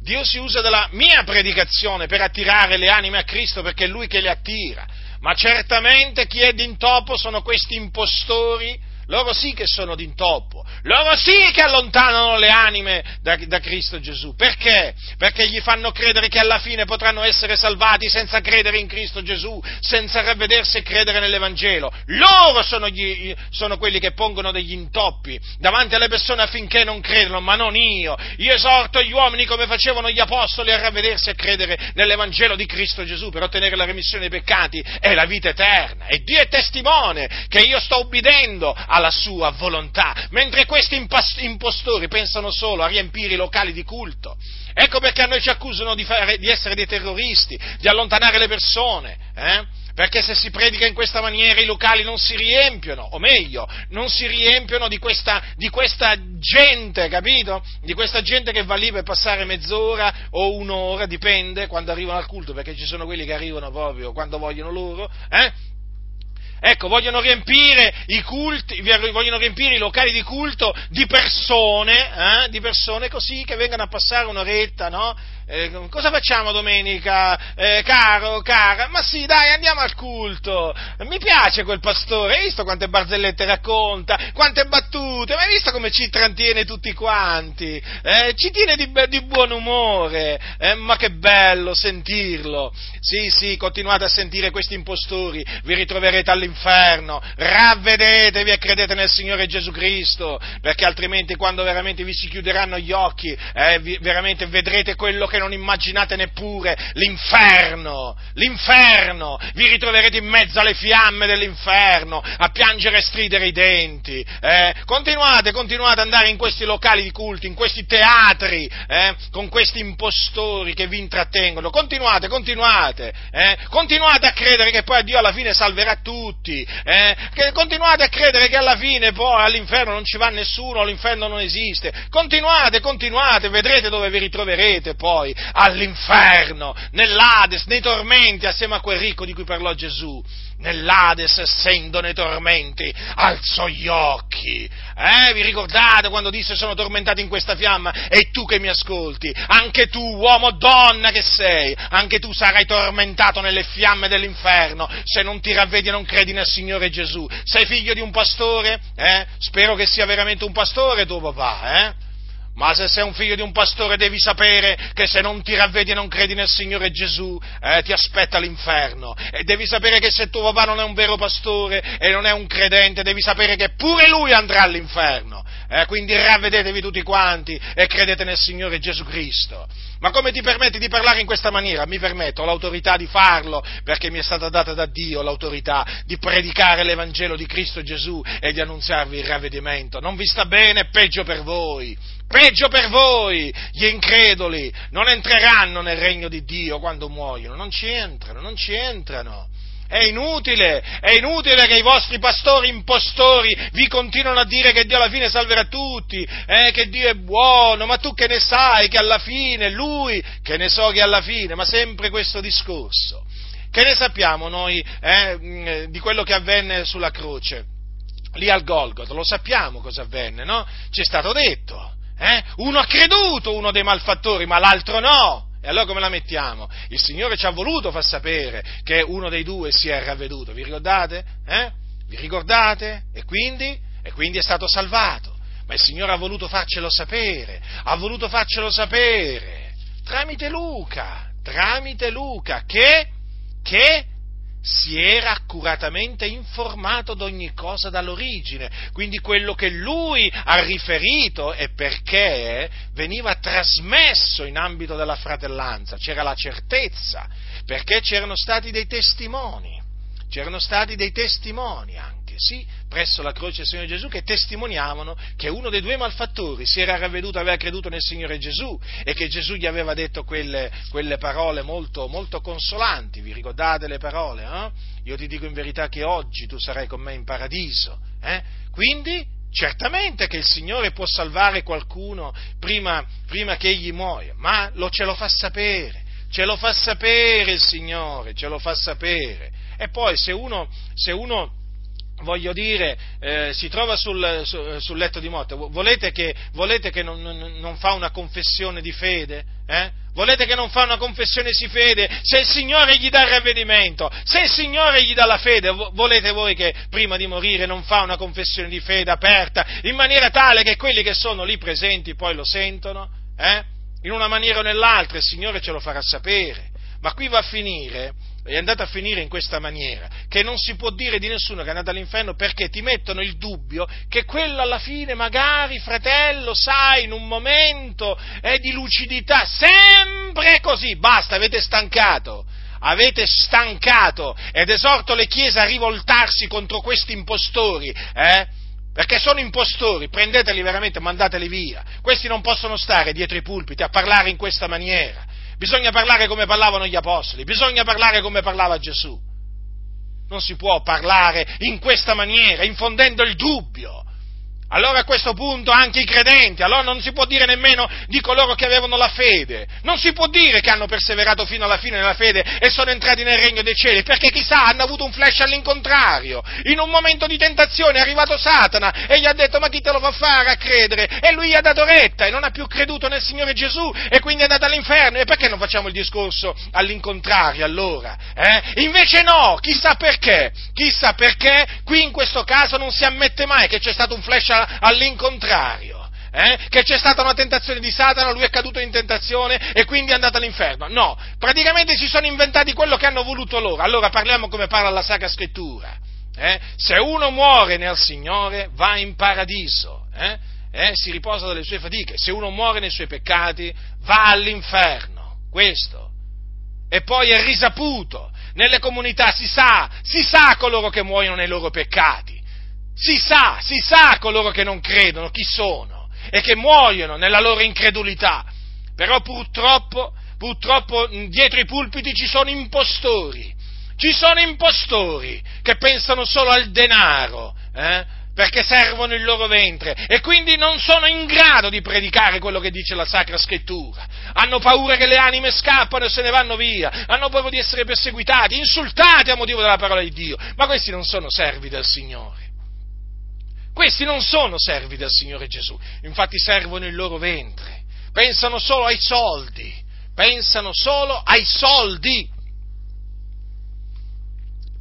Dio si usa della mia predicazione per attirare le anime a Cristo perché è Lui che le attira. Ma certamente chi è d'intoppo sono questi impostori loro sì che sono d'intoppo, loro sì che allontanano le anime da, da, Cristo Gesù. Perché? Perché gli fanno credere che alla fine potranno essere salvati senza credere in Cristo Gesù, senza ravvedersi e credere nell'Evangelo. Loro sono, gli, sono quelli che pongono degli intoppi davanti alle persone affinché non credano, ma non io. Io esorto gli uomini come facevano gli apostoli a ravvedersi e credere nell'Evangelo di Cristo Gesù per ottenere la remissione dei peccati e la vita eterna. E Dio è testimone che io sto ubbidendo alla sua volontà, mentre questi impostori pensano solo a riempire i locali di culto. Ecco perché a noi ci accusano di, fare, di essere dei terroristi, di allontanare le persone, eh? perché se si predica in questa maniera i locali non si riempiono, o meglio, non si riempiono di questa, di questa gente, capito? Di questa gente che va lì per passare mezz'ora o un'ora, dipende quando arrivano al culto, perché ci sono quelli che arrivano proprio quando vogliono loro, eh? Ecco, vogliono riempire i culti, vogliono riempire i locali di culto di persone, eh, di persone così che vengano a passare un'oretta, no? Eh, cosa facciamo domenica, eh, caro, cara? Ma sì, dai, andiamo al culto. Mi piace quel pastore, hai visto quante barzellette racconta, quante battute, ma hai visto come ci trattiene tutti quanti? Eh, ci tiene di, di buon umore, eh, ma che bello sentirlo. Sì, sì, continuate a sentire questi impostori, vi ritroverete all'inferno, ravvedetevi e credete nel Signore Gesù Cristo, perché altrimenti quando veramente vi si chiuderanno gli occhi, eh, vi, veramente vedrete quello che che non immaginate neppure, l'inferno, l'inferno, vi ritroverete in mezzo alle fiamme dell'inferno, a piangere e stridere i denti, eh? continuate, continuate ad andare in questi locali di culto, in questi teatri, eh? con questi impostori che vi intrattengono, continuate, continuate, eh? continuate a credere che poi Dio alla fine salverà tutti, eh? continuate a credere che alla fine poi all'inferno non ci va nessuno, l'inferno non esiste, continuate, continuate, vedrete dove vi ritroverete poi poi all'inferno, nell'Ades, nei tormenti, assieme a quel ricco di cui parlò Gesù. Nell'Ades, essendo nei tormenti, alzò gli occhi. Eh, vi ricordate quando disse sono tormentato in questa fiamma? E tu che mi ascolti, anche tu, uomo, donna che sei, anche tu sarai tormentato nelle fiamme dell'inferno se non ti ravvedi e non credi nel Signore Gesù. Sei figlio di un pastore? Eh? Spero che sia veramente un pastore tuo papà, eh? Ma se sei un figlio di un pastore devi sapere che se non ti ravvedi e non credi nel Signore Gesù, eh, ti aspetta l'inferno. E devi sapere che se tuo papà non è un vero pastore e non è un credente, devi sapere che pure lui andrà all'inferno. Eh, quindi ravvedetevi tutti quanti e credete nel Signore Gesù Cristo. Ma come ti permetti di parlare in questa maniera? Mi permetto, ho l'autorità di farlo, perché mi è stata data da Dio l'autorità di predicare l'Evangelo di Cristo Gesù e di annunziarvi il ravvedimento. Non vi sta bene, peggio per voi. Peggio per voi, gli increduli, non entreranno nel regno di Dio quando muoiono, non ci entrano, non ci entrano. È inutile, è inutile che i vostri pastori impostori vi continuino a dire che Dio alla fine salverà tutti, eh, che Dio è buono, ma tu che ne sai che alla fine, lui che ne so che alla fine, ma sempre questo discorso. Che ne sappiamo noi eh, di quello che avvenne sulla croce? Lì al Golgotha, lo sappiamo cosa avvenne, no? Ci è stato detto. Eh? Uno ha creduto, uno dei malfattori, ma l'altro no. E allora come la mettiamo? Il Signore ci ha voluto far sapere che uno dei due si è ravveduto, vi ricordate? Eh? Vi ricordate? E quindi? E quindi è stato salvato. Ma il Signore ha voluto farcelo sapere, ha voluto farcelo sapere tramite Luca, tramite Luca, che, che si era accuratamente informato di ogni cosa dall'origine, quindi quello che lui ha riferito è perché veniva trasmesso in ambito della fratellanza, c'era la certezza, perché c'erano stati dei testimoni, c'erano stati dei testimoni anche sì, presso la croce del Signore Gesù, che testimoniavano che uno dei due malfattori si era ravveduto, aveva creduto nel Signore Gesù e che Gesù gli aveva detto quelle, quelle parole molto, molto, consolanti. Vi ricordate le parole? Eh? Io ti dico in verità che oggi tu sarai con me in paradiso. Eh? Quindi, certamente che il Signore può salvare qualcuno prima, prima che egli muoia, ma lo, ce lo fa sapere. Ce lo fa sapere il Signore, ce lo fa sapere. E poi se uno, se uno voglio dire, eh, si trova sul, su, sul, letto di morte, volete che, volete che non, non, non, fa una confessione di fede? Eh? Volete che non fa una confessione di fede? Se il Signore gli dà il ravvedimento, se il Signore gli dà la fede, volete voi che prima di morire non fa una confessione di fede aperta, in maniera tale che quelli che sono lì presenti poi lo sentono? Eh? In una maniera o nell'altra il Signore ce lo farà sapere. Ma qui va a finire è andata a finire in questa maniera, che non si può dire di nessuno che è andato all'inferno perché ti mettono il dubbio che quello alla fine magari, fratello, sai, in un momento eh, di lucidità, sempre così, basta, avete stancato, avete stancato ed esorto le chiese a rivoltarsi contro questi impostori, eh? perché sono impostori, prendeteli veramente, mandateli via. Questi non possono stare dietro i pulpiti a parlare in questa maniera bisogna parlare come parlavano gli apostoli, bisogna parlare come parlava Gesù. Non si può parlare in questa maniera, infondendo il dubbio. Allora a questo punto anche i credenti, allora non si può dire nemmeno di coloro che avevano la fede, non si può dire che hanno perseverato fino alla fine nella fede e sono entrati nel regno dei cieli, perché chissà hanno avuto un flash all'incontrario, in un momento di tentazione è arrivato Satana e gli ha detto ma chi te lo fa fare a credere? E lui gli ha dato retta e non ha più creduto nel Signore Gesù e quindi è andato all'inferno e perché non facciamo il discorso all'incontrario allora? Eh? Invece no, chissà perché, chissà perché qui in questo caso non si ammette mai che c'è stato un flash all'incontrario. Eh? che c'è stata una tentazione di Satana, lui è caduto in tentazione e quindi è andato all'inferno. No, praticamente si sono inventati quello che hanno voluto loro. Allora parliamo come parla la Sacra Scrittura. Eh? Se uno muore nel Signore va in paradiso, eh? eh? si riposa dalle sue fatiche. Se uno muore nei suoi peccati va all'inferno. Questo. E poi è risaputo. Nelle comunità si sa, si sa coloro che muoiono nei loro peccati. Si sa, si sa coloro che non credono chi sono e che muoiono nella loro incredulità. Però purtroppo, purtroppo dietro i pulpiti ci sono impostori, ci sono impostori che pensano solo al denaro, eh? perché servono il loro ventre e quindi non sono in grado di predicare quello che dice la Sacra Scrittura. Hanno paura che le anime scappano e se ne vanno via, hanno paura di essere perseguitati, insultati a motivo della parola di Dio, ma questi non sono servi del Signore. Questi non sono servi del Signore Gesù, infatti servono il loro ventre, pensano solo ai soldi, pensano solo ai soldi.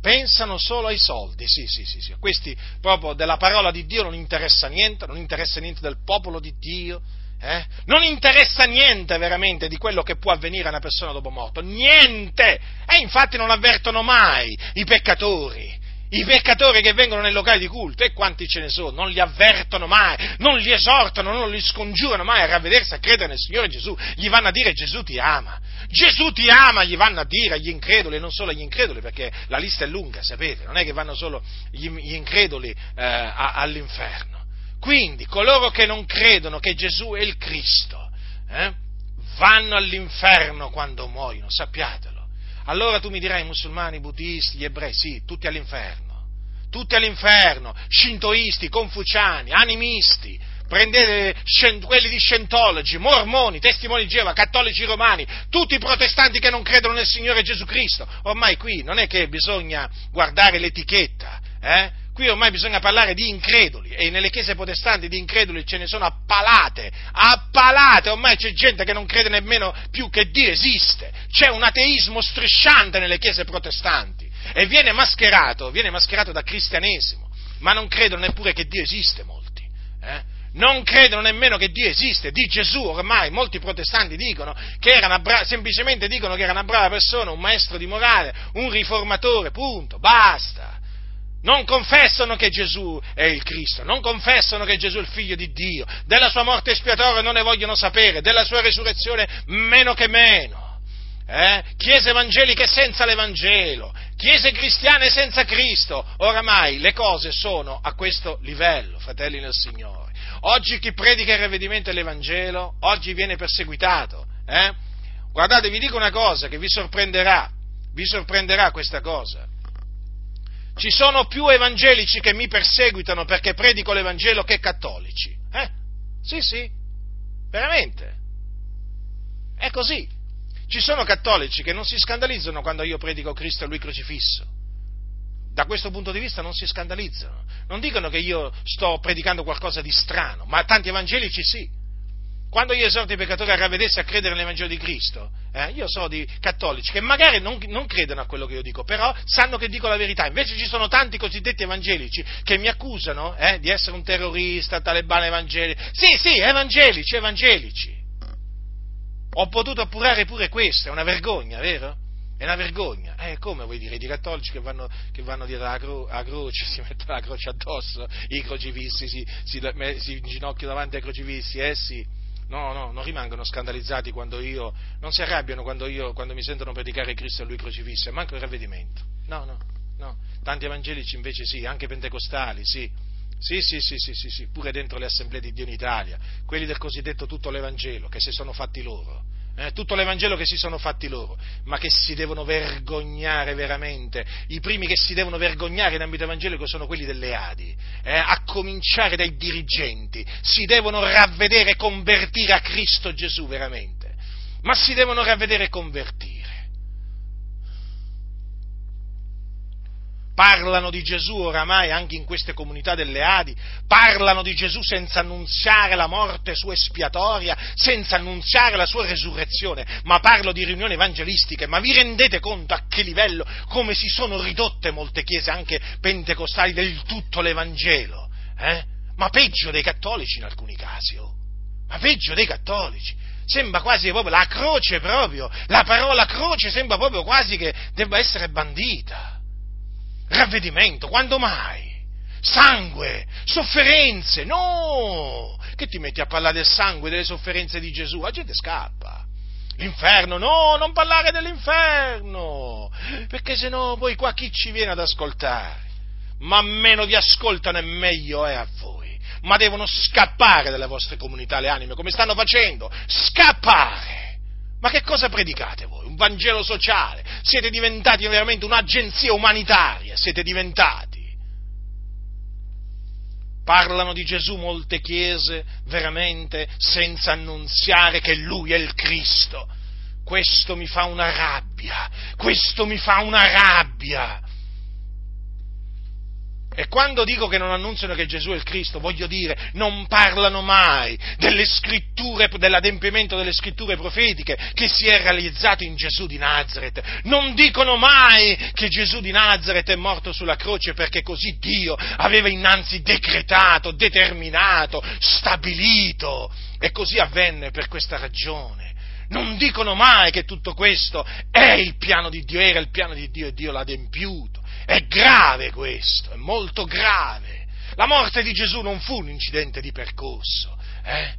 Pensano solo ai soldi, sì, sì, sì, sì. Questi proprio della parola di Dio non interessa niente, non interessa niente del popolo di Dio, eh? non interessa niente veramente di quello che può avvenire a una persona dopo morto, niente! E infatti non avvertono mai i peccatori, i peccatori che vengono nei locali di culto, e quanti ce ne sono, non li avvertono mai, non li esortano, non li scongiurano mai a ravvedersi, a credere nel Signore Gesù, gli vanno a dire Gesù ti ama, Gesù ti ama, gli vanno a dire agli increduli, e non solo agli increduli, perché la lista è lunga, sapete, non è che vanno solo gli, increduli eh, all'inferno. Quindi coloro che non credono che Gesù è il Cristo, eh, vanno all'inferno quando muoiono, sappiatelo. Allora tu mi dirai, i musulmani, i buddisti, gli ebrei, sì, tutti all'inferno. Tutti all'inferno, shintoisti, confuciani, animisti, prendete quelli di Scientologi, mormoni, testimoni di Geova, cattolici romani, tutti i protestanti che non credono nel Signore Gesù Cristo. Ormai qui non è che bisogna guardare l'etichetta, eh? Qui ormai bisogna parlare di increduli e nelle chiese protestanti di increduli ce ne sono appalate, appalate, ormai c'è gente che non crede nemmeno più che Dio esiste, c'è un ateismo strisciante nelle chiese protestanti e viene mascherato, viene mascherato da cristianesimo, ma non credono neppure che Dio esiste molti. Eh? non credono nemmeno che Dio esiste, di Gesù ormai, molti protestanti dicono che era una bra- semplicemente dicono che era una brava persona, un maestro di morale, un riformatore, punto, basta. Non confessano che Gesù è il Cristo, non confessano che Gesù è il figlio di Dio, della sua morte espiatoria non ne vogliono sapere, della sua resurrezione meno che meno. Eh? Chiese evangeliche senza l'Evangelo, chiese cristiane senza Cristo. Oramai le cose sono a questo livello, fratelli nel Signore. Oggi chi predica il ravvedimento dell'Evangelo, oggi viene perseguitato. Eh? Guardate, vi dico una cosa che vi sorprenderà, vi sorprenderà questa cosa. Ci sono più evangelici che mi perseguitano perché predico l'Evangelo che cattolici. Eh? Sì, sì, veramente. È così. Ci sono cattolici che non si scandalizzano quando io predico Cristo e Lui crocifisso. Da questo punto di vista non si scandalizzano. Non dicono che io sto predicando qualcosa di strano, ma tanti evangelici sì. Quando io esorto i peccatori a ravvedersi a credere nell'Evangelo di Cristo, eh, io so di cattolici che magari non, non, credono a quello che io dico, però sanno che dico la verità. Invece ci sono tanti cosiddetti evangelici che mi accusano eh, di essere un terrorista, talebano evangelico. Sì, sì, evangelici, evangelici. Ho potuto appurare pure questo, è una vergogna, vero? È una vergogna. Eh, come vuoi dire? I cattolici che vanno, che vanno dietro alla, cro- alla, croce, si mettono la croce addosso, i crocifissi, si, si, si inginocchiano davanti ai crocifissi, eh sì No, no, non rimangono scandalizzati quando io, non si arrabbiano quando, io, quando mi sentono predicare Cristo e Lui crocifisso, manco il ravvedimento. No, no, no. Tanti evangelici invece sì, anche pentecostali, sì. Sì, sì, sì, sì, sì, sì, pure dentro le assemblee di Dio in Italia, quelli del cosiddetto tutto l'Evangelo, che si sono fatti loro eh, tutto l'Evangelo che si sono fatti loro, ma che si devono vergognare veramente. I primi che si devono vergognare in ambito evangelico sono quelli delle Adi, eh, a cominciare dai dirigenti. Si devono ravvedere e convertire a Cristo Gesù veramente, ma si devono ravvedere e convertire. Parlano di Gesù oramai anche in queste comunità delle Adi, parlano di Gesù senza annunziare la morte sua espiatoria, senza annunziare la sua resurrezione, ma parlo di riunioni evangelistiche, ma vi rendete conto a che livello, come si sono ridotte molte chiese anche pentecostali del tutto l'Evangelo? Eh? Ma peggio dei cattolici in alcuni casi, oh. ma peggio dei cattolici sembra quasi proprio la croce proprio, la parola croce sembra proprio quasi che debba essere bandita ravvedimento, quando mai? Sangue, sofferenze, no! Che ti metti a parlare del sangue, delle sofferenze di Gesù? La gente scappa. L'inferno, no, non parlare dell'inferno, perché se no poi qua chi ci viene ad ascoltare? Ma meno vi ascoltano e meglio è a voi. Ma devono scappare dalle vostre comunità le anime, come stanno facendo? Scappare! Ma che cosa predicate voi? Un Vangelo sociale? Siete diventati veramente un'agenzia umanitaria, siete diventati. Parlano di Gesù molte chiese veramente senza annunziare che Lui è il Cristo. Questo mi fa una rabbia, questo mi fa una rabbia. E quando dico che non annunziano che Gesù è il Cristo, voglio dire, non parlano mai delle scritture, dell'adempimento delle scritture profetiche che si è realizzato in Gesù di Nazareth. Non dicono mai che Gesù di Nazareth è morto sulla croce perché così Dio aveva innanzi decretato, determinato, stabilito. E così avvenne per questa ragione. Non dicono mai che tutto questo è il piano di Dio, era il piano di Dio e Dio l'ha adempiuto. È grave questo, è molto grave. La morte di Gesù non fu un incidente di percorso, eh?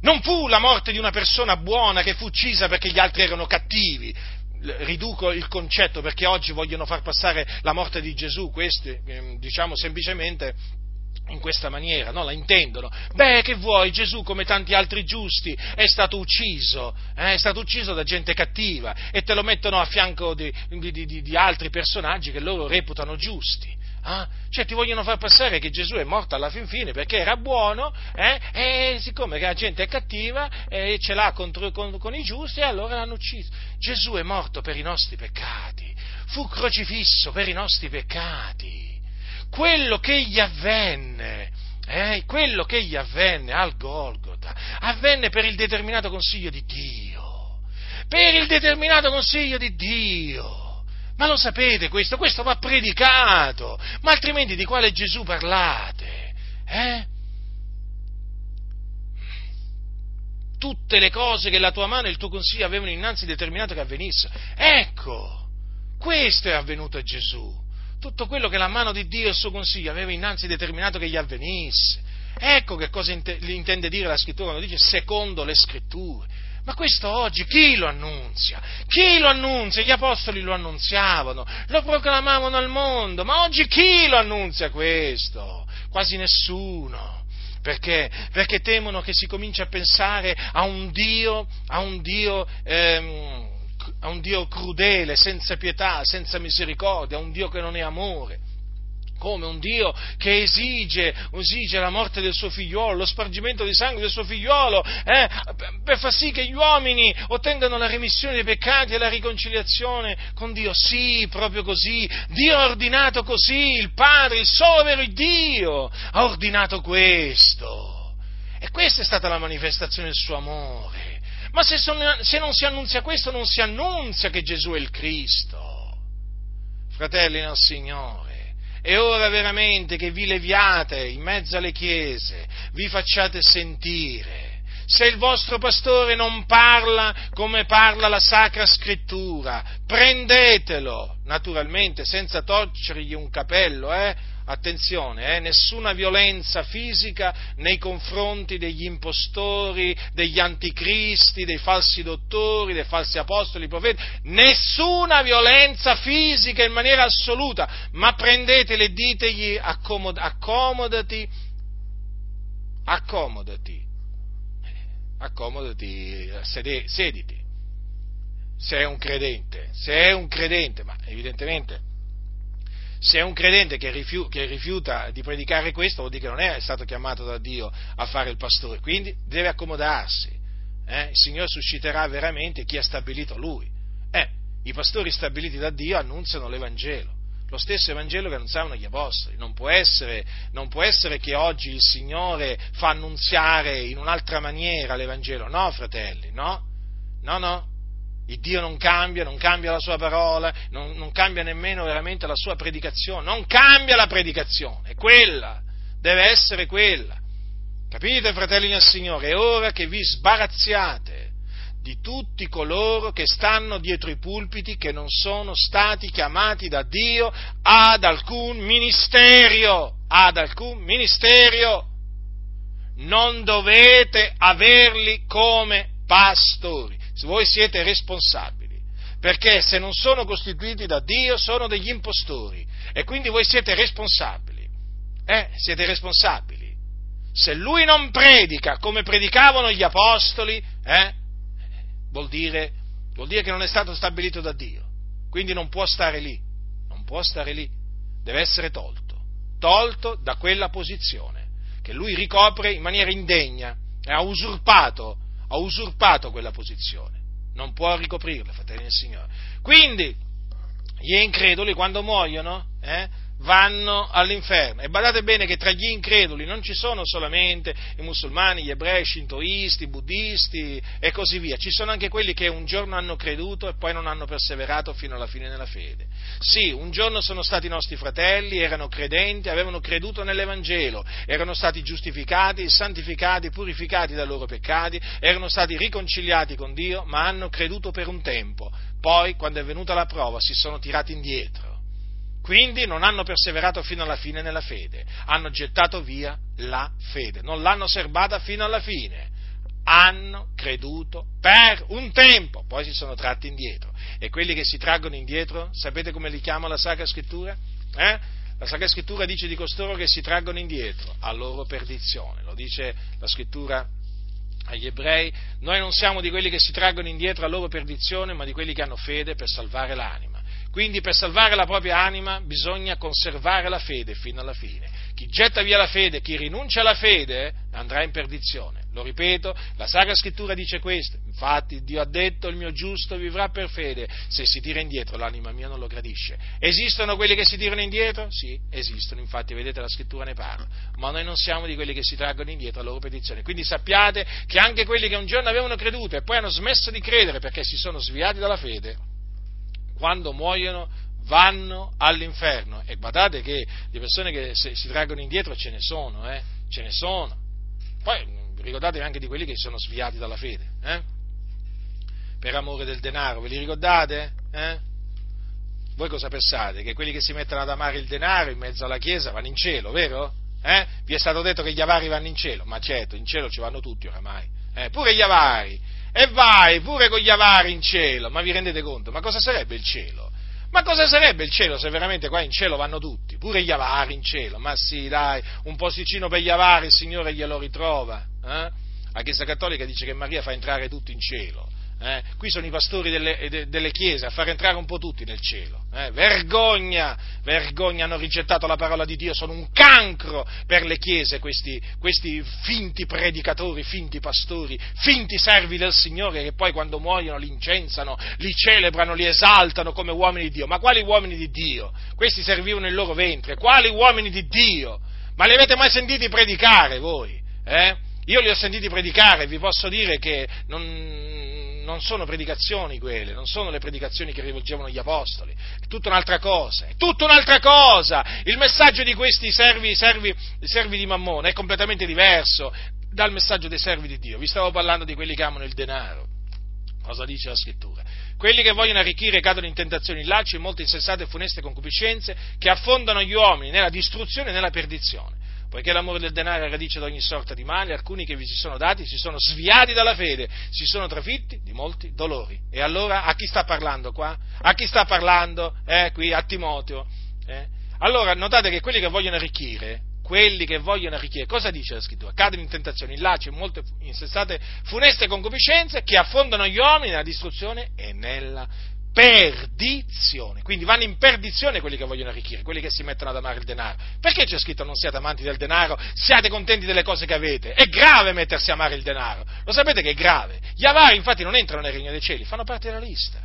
non fu la morte di una persona buona che fu uccisa perché gli altri erano cattivi. Riduco il concetto perché oggi vogliono far passare la morte di Gesù, questi, ehm, diciamo semplicemente in questa maniera, no? La intendono. Beh, che vuoi, Gesù, come tanti altri giusti, è stato ucciso, eh? è stato ucciso da gente cattiva e te lo mettono a fianco di, di, di, di altri personaggi che loro reputano giusti. Ah? Cioè ti vogliono far passare che Gesù è morto alla fin fine perché era buono eh? e siccome la gente è cattiva e ce l'ha contro, con, con i giusti e allora l'hanno ucciso. Gesù è morto per i nostri peccati, fu crocifisso per i nostri peccati quello che gli avvenne, eh, quello che gli avvenne al Golgota, avvenne per il determinato consiglio di Dio, per il determinato consiglio di Dio. Ma lo sapete questo? Questo va predicato, ma altrimenti di quale Gesù parlate? Eh? tutte le cose che la tua mano e il tuo consiglio avevano innanzi determinato che avvenissero. Ecco, questo è avvenuto a Gesù. Tutto quello che la mano di Dio e il suo consiglio aveva innanzi determinato che gli avvenisse. Ecco che cosa intende dire la scrittura quando dice secondo le scritture. Ma questo oggi chi lo annunzia? Chi lo annunzia? Gli apostoli lo annunziavano, lo proclamavano al mondo, ma oggi chi lo annunzia questo? Quasi nessuno. Perché? Perché temono che si cominci a pensare a un Dio, a un Dio, ehm, a un Dio crudele, senza pietà, senza misericordia, a un Dio che non è amore come un Dio che esige, esige, la morte del suo figliuolo, lo spargimento di sangue del suo figliuolo, eh, per far sì che gli uomini ottengano la remissione dei peccati e la riconciliazione con Dio. Sì, proprio così. Dio ha ordinato così, il Padre, il solo vero Dio, ha ordinato questo. E questa è stata la manifestazione del suo amore. Ma se, son, se non si annunzia questo, non si annunzia che Gesù è il Cristo. Fratelli nel Signore è ora veramente che vi leviate in mezzo alle chiese, vi facciate sentire. Se il vostro pastore non parla come parla la Sacra Scrittura, prendetelo, naturalmente, senza torcergli un capello, eh? Attenzione, eh, nessuna violenza fisica nei confronti degli impostori, degli anticristi, dei falsi dottori, dei falsi apostoli, profeti, nessuna violenza fisica in maniera assoluta, ma prendeteli e ditegli accomod- accomodati, accomodati, accomodati, sedi- sediti, se è un credente, se è un credente, ma evidentemente se è un credente che rifiuta, che rifiuta, di predicare questo, vuol dire che non è stato chiamato da Dio a fare il pastore, quindi deve accomodarsi. Eh? Il Signore susciterà veramente chi ha stabilito Lui. Eh, I pastori stabiliti da Dio annunziano l'Evangelo, lo stesso Evangelo che annunziavano gli Apostoli. Non può, essere, non può essere che oggi il Signore fa annunziare in un'altra maniera l'Evangelo. No, fratelli, no, no, no. Il Dio non cambia, non cambia la sua parola, non, non, cambia nemmeno veramente la sua predicazione, non cambia la predicazione, è quella, deve essere quella. Capite, fratelli del Signore? È ora che vi sbarazziate di tutti coloro che stanno dietro i pulpiti, che non sono stati chiamati da Dio ad alcun ministerio, ad alcun ministerio. Non dovete averli come pastori voi siete responsabili, perché se non sono costituiti da Dio sono degli impostori e quindi voi siete responsabili, eh? siete responsabili. Se lui non predica come predicavano gli apostoli, eh? vuol, dire, vuol dire che non è stato stabilito da Dio, quindi non può stare lì, non può stare lì, deve essere tolto, tolto da quella posizione che lui ricopre in maniera indegna, ha usurpato ha usurpato quella posizione, non può ricoprirla, fratelli del Signore. Quindi, gli increduli quando muoiono, eh, vanno all'inferno. E badate bene che tra gli increduli non ci sono solamente i musulmani, gli ebrei, i shintoisti, i buddisti e così via, ci sono anche quelli che un giorno hanno creduto e poi non hanno perseverato fino alla fine nella fede. Sì, un giorno sono stati nostri fratelli, erano credenti, avevano creduto nell'Evangelo, erano stati giustificati, santificati, purificati dai loro peccati, erano stati riconciliati con Dio, ma hanno creduto per un tempo. Poi, quando è venuta la prova, si sono tirati indietro quindi non hanno perseverato fino alla fine nella fede, hanno gettato via la fede, non l'hanno serbata fino alla fine, hanno creduto per un tempo, poi si sono tratti indietro. E quelli che si traggono indietro, sapete come li chiama la Sacra Scrittura? Eh? La Sacra Scrittura dice di costoro che si traggono indietro, a loro perdizione, lo dice la Scrittura agli ebrei, noi non siamo di quelli che si traggono indietro a loro perdizione, ma di quelli che hanno fede per salvare l'anima. Quindi per salvare la propria anima bisogna conservare la fede fino alla fine. Chi getta via la fede, chi rinuncia alla fede, andrà in perdizione. Lo ripeto, la Sacra Scrittura dice questo. Infatti Dio ha detto il mio giusto vivrà per fede. Se si tira indietro l'anima mia non lo gradisce. Esistono quelli che si tirano indietro? Sì, esistono. Infatti vedete la Scrittura ne parla. Ma noi non siamo di quelli che si traggono indietro a loro petizione. Quindi sappiate che anche quelli che un giorno avevano creduto e poi hanno smesso di credere perché si sono sviati dalla fede, quando muoiono vanno all'inferno. E guardate che di persone che si traggono indietro ce ne sono, eh? ce ne sono. Poi ricordatevi anche di quelli che sono sviati dalla fede, eh? per amore del denaro, ve li ricordate? Eh? Voi cosa pensate? Che quelli che si mettono ad amare il denaro in mezzo alla Chiesa vanno in cielo, vero? Eh? Vi è stato detto che gli avari vanno in cielo? Ma certo, in cielo ci vanno tutti oramai, eh? pure gli avari. E vai pure con gli avari in cielo, ma vi rendete conto? Ma cosa sarebbe il cielo? Ma cosa sarebbe il cielo se veramente qua in cielo vanno tutti? Pure gli avari in cielo? Ma sì, dai, un posticino per gli avari il Signore glielo ritrova. Eh? La Chiesa Cattolica dice che Maria fa entrare tutti in cielo. Eh? Qui sono i pastori delle, de, delle, chiese a far entrare un po' tutti nel cielo. Eh? Vergogna, vergogna, hanno rigettato la parola di Dio, sono un cancro per le chiese questi, questi finti predicatori, finti pastori, finti servi del Signore che poi quando muoiono li incensano, li celebrano, li esaltano come uomini di Dio. Ma quali uomini di Dio? Questi servivano il loro ventre, quali uomini di Dio? Ma li avete mai sentiti predicare voi? Eh? Io li ho sentiti predicare, vi posso dire che non, non sono predicazioni quelle, non sono le predicazioni che rivolgevano gli apostoli, è tutta un'altra cosa, è tutta un'altra cosa. Il messaggio di questi servi, servi, servi di Mammone è completamente diverso dal messaggio dei servi di Dio. Vi stavo parlando di quelli che amano il denaro. Cosa dice la scrittura? Quelli che vogliono arricchire cadono in tentazioni, in lacci, in molte insensate e funeste concupiscenze che affondano gli uomini nella distruzione e nella perdizione poiché l'amore del denaro è radice di ogni sorta di male, alcuni che vi si sono dati si sono sviati dalla fede, si sono trafitti di molti dolori. E allora a chi sta parlando qua? A chi sta parlando? Eh, qui a Timoteo. Eh? Allora notate che quelli che vogliono arricchire, quelli che vogliono arricchire, cosa dice la scrittura? Cadono in tentazioni, in lacci, in molte insensate, funeste concupiscenze che affondano gli uomini nella distruzione e nella perdizione. Quindi vanno in perdizione quelli che vogliono arricchire, quelli che si mettono ad amare il denaro. Perché c'è scritto non siate amanti del denaro, siate contenti delle cose che avete? È grave mettersi a amare il denaro. Lo sapete che è grave? Gli avari infatti non entrano nel regno dei cieli, fanno parte della lista.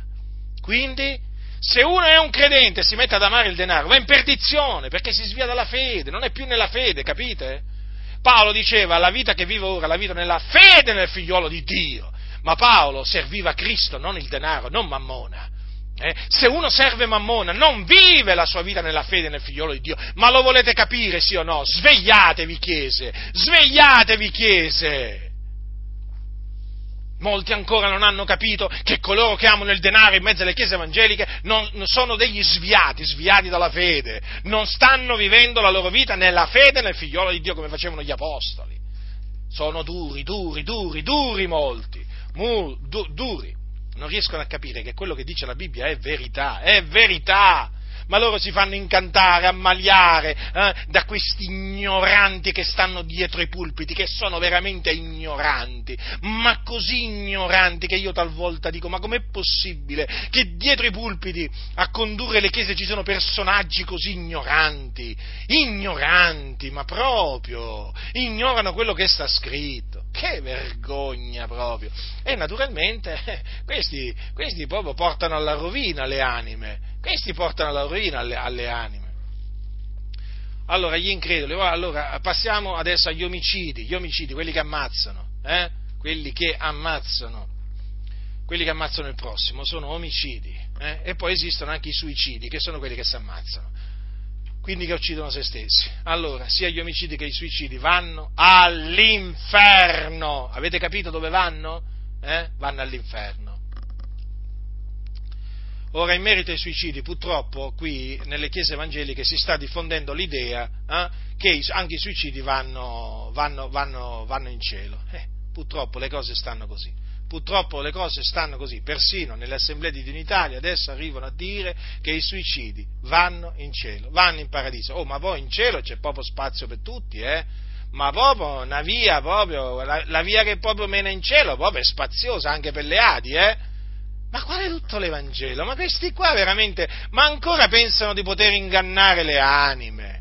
Quindi, se uno è un credente e si mette ad amare il denaro, va in perdizione perché si svia dalla fede, non è più nella fede, capite? Paolo diceva la vita che vivo ora, la vita nella fede nel figliolo di Dio. Ma Paolo serviva Cristo, non il denaro, non Mammona. Eh? Se uno serve Mammona, non vive la sua vita nella fede nel figliolo di Dio, ma lo volete capire, sì o no? Svegliatevi, chiese, svegliatevi, chiese. Molti ancora non hanno capito che coloro che amano il denaro in mezzo alle chiese evangeliche non, non sono degli sviati, sviati dalla fede, non stanno vivendo la loro vita nella fede nel figliolo di Dio come facevano gli apostoli. Sono duri, duri, duri, duri molti, duri. Non riescono a capire che quello che dice la Bibbia è verità, è verità! Ma loro si fanno incantare, ammaliare eh, da questi ignoranti che stanno dietro i pulpiti, che sono veramente ignoranti, ma così ignoranti che io talvolta dico, ma com'è possibile che dietro i pulpiti a condurre le chiese ci sono personaggi così ignoranti, ignoranti, ma proprio, ignorano quello che sta scritto, che vergogna proprio. E naturalmente questi, questi proprio portano alla rovina le anime, questi portano alla rovina alle, alle anime. Allora, gli increduli, allora passiamo adesso agli omicidi, gli omicidi, quelli che ammazzano, eh? quelli che ammazzano, quelli che ammazzano il prossimo, sono omicidi, eh? e poi esistono anche i suicidi, che sono quelli che si ammazzano, quindi che uccidono se stessi. Allora, sia gli omicidi che i suicidi vanno all'inferno, avete capito dove vanno? Eh? Vanno all'inferno. Ora, in merito ai suicidi, purtroppo qui nelle chiese evangeliche si sta diffondendo l'idea eh, che anche i suicidi vanno, vanno, vanno, vanno in cielo. Eh, purtroppo le cose stanno così. Purtroppo le cose stanno così. Persino nelle assemblee di Unitalia adesso arrivano a dire che i suicidi vanno in cielo, vanno in paradiso. Oh, ma poi in cielo c'è proprio spazio per tutti, eh? ma proprio una via, proprio, la, la, via che proprio mena in cielo, proprio è spaziosa anche per le Adi, eh? Ma quale tutto l'Evangelo? Ma questi qua veramente, ma ancora pensano di poter ingannare le anime.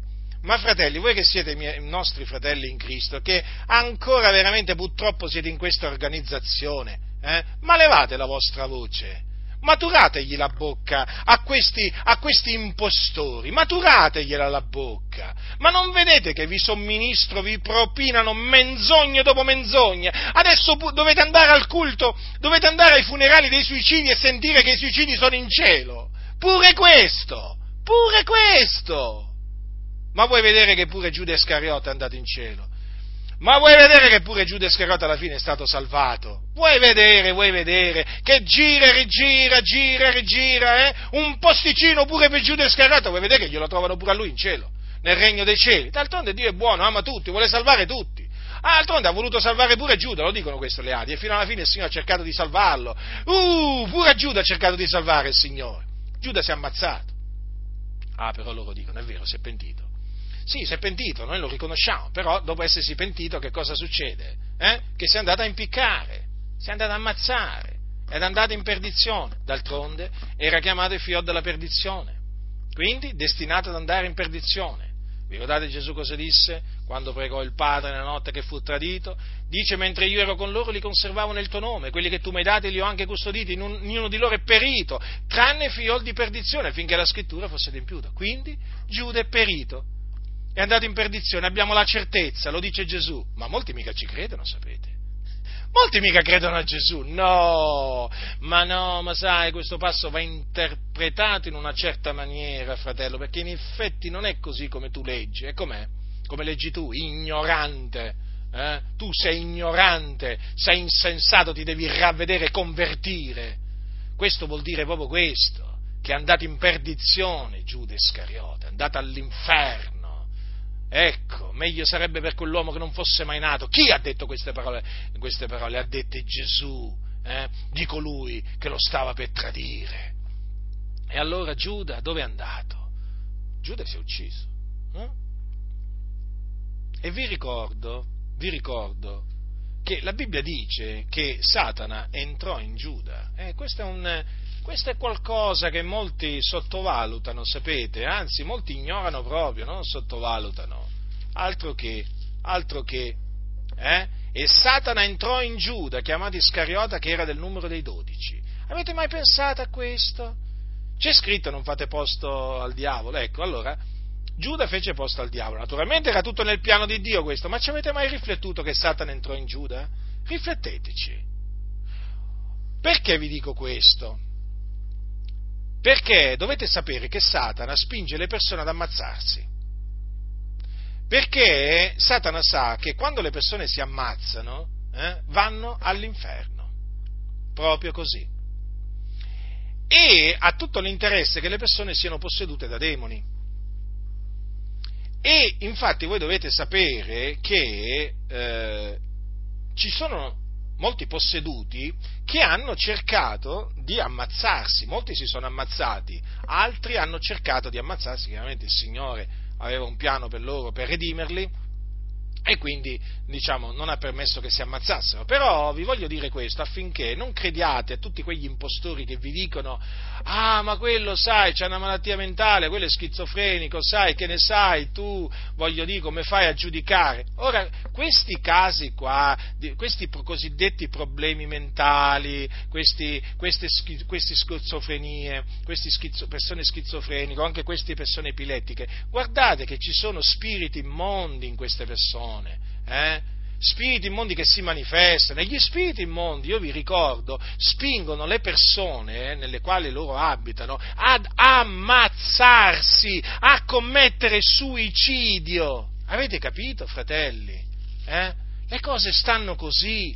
Ma fratelli, voi che siete i, nostri fratelli in Cristo, che ancora veramente purtroppo siete in questa organizzazione, eh? ma levate la vostra voce, maturategli la bocca a questi, a questi impostori, maturategliela la bocca. Ma non vedete che vi somministro, vi propinano menzogne dopo menzogne? Adesso dovete andare al culto, dovete andare ai funerali dei suicidi e sentire che i suicidi sono in cielo. Pure questo, pure questo. Ma vuoi vedere che pure Giuda Iscariota è andato in cielo? Ma vuoi vedere che pure Giuda Iscariota alla fine è stato salvato? Vuoi vedere, vuoi vedere che gira e rigira, gira e rigira, eh? Un posticino pure per Giuda Iscariota, vuoi vedere che glielo trovano pure a lui in cielo, nel regno dei cieli? D'altronde Dio è buono, ama tutti, vuole salvare tutti. Ah, d'altronde ha voluto salvare pure Giuda, lo dicono questo le Adi, e fino alla fine il Signore ha cercato di salvarlo. Uh, pure Giuda ha cercato di salvare il Signore. Giuda si è ammazzato. Ah, però loro dicono, è vero, si è pentito. Sì, si è pentito, noi lo riconosciamo, però dopo essersi pentito che cosa succede? Eh? Che si è andato a impiccare, si è andato a ammazzare, ed è andato in perdizione. D'altronde era chiamato il figlio della perdizione, quindi destinato ad andare in perdizione. Vi ricordate Gesù cosa disse quando pregò il Padre nella notte che fu tradito? Dice, mentre io ero con loro li conservavo nel tuo nome, quelli che tu mi hai dati li ho anche custoditi, ognuno di loro è perito, tranne il figlio di perdizione, finché la scrittura fosse adempiuta. Quindi Giuda è perito, è andato in perdizione, abbiamo la certezza, lo dice Gesù, ma molti mica ci credono, sapete. Molti mica credono a Gesù, no, ma no, ma sai, questo passo va interpretato in una certa maniera, fratello, perché in effetti non è così come tu leggi, e com'è? Come leggi tu, ignorante, eh? tu sei ignorante, sei insensato, ti devi ravvedere convertire. Questo vuol dire proprio questo, che è andato in perdizione Giuda Iscariota, è andato all'inferno Ecco, meglio sarebbe per quell'uomo che non fosse mai nato. Chi ha detto queste parole? Queste parole ha dette Gesù, eh, di colui che lo stava per tradire. E allora Giuda dove è andato? Giuda si è ucciso. Eh? E vi ricordo, vi ricordo che la Bibbia dice che Satana entrò in Giuda. Eh, questo è un, questo è qualcosa che molti sottovalutano, sapete, anzi molti ignorano proprio, non sottovalutano, altro che, altro che, eh? E Satana entrò in Giuda, chiamato Iscariota, che era del numero dei dodici. Avete mai pensato a questo? C'è scritto non fate posto al diavolo, ecco, allora Giuda fece posto al diavolo. Naturalmente era tutto nel piano di Dio questo, ma ci avete mai riflettuto che Satana entrò in Giuda? Rifletteteci. Perché vi dico questo? Perché dovete sapere che Satana spinge le persone ad ammazzarsi. Perché Satana sa che quando le persone si ammazzano eh, vanno all'inferno. Proprio così. E ha tutto l'interesse che le persone siano possedute da demoni. E infatti voi dovete sapere che eh, ci sono molti posseduti che hanno cercato di ammazzarsi, molti si sono ammazzati, altri hanno cercato di ammazzarsi, chiaramente il Signore aveva un piano per loro per redimerli e quindi diciamo, non ha permesso che si ammazzassero. Però vi voglio dire questo affinché non crediate a tutti quegli impostori che vi dicono ah ma quello sai, c'è una malattia mentale, quello è schizofrenico, sai, che ne sai tu, voglio dire, come fai a giudicare? Ora, questi casi qua, questi cosiddetti problemi mentali, questi, queste, queste schizofrenie, queste schizo, persone schizofreniche, anche queste persone epilettiche, guardate che ci sono spiriti immondi in queste persone persone, eh? spiriti immondi che si manifestano e gli spiriti immondi, io vi ricordo, spingono le persone eh, nelle quali loro abitano ad ammazzarsi, a commettere suicidio. Avete capito, fratelli? Eh? Le cose stanno così,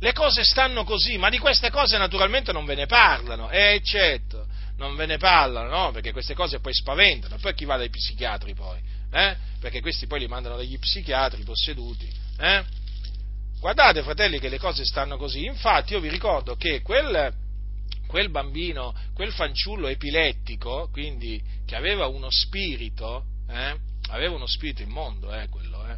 le cose stanno così, ma di queste cose naturalmente non ve ne parlano, eh, certo, non ve ne parlano, no? Perché queste cose poi spaventano, poi chi va dai psichiatri poi? Eh? perché questi poi li mandano dagli psichiatri posseduti. Eh? Guardate, fratelli, che le cose stanno così. Infatti, io vi ricordo che quel, quel bambino, quel fanciullo epilettico, quindi che aveva uno spirito, eh? aveva uno spirito immondo, eh, quello, eh?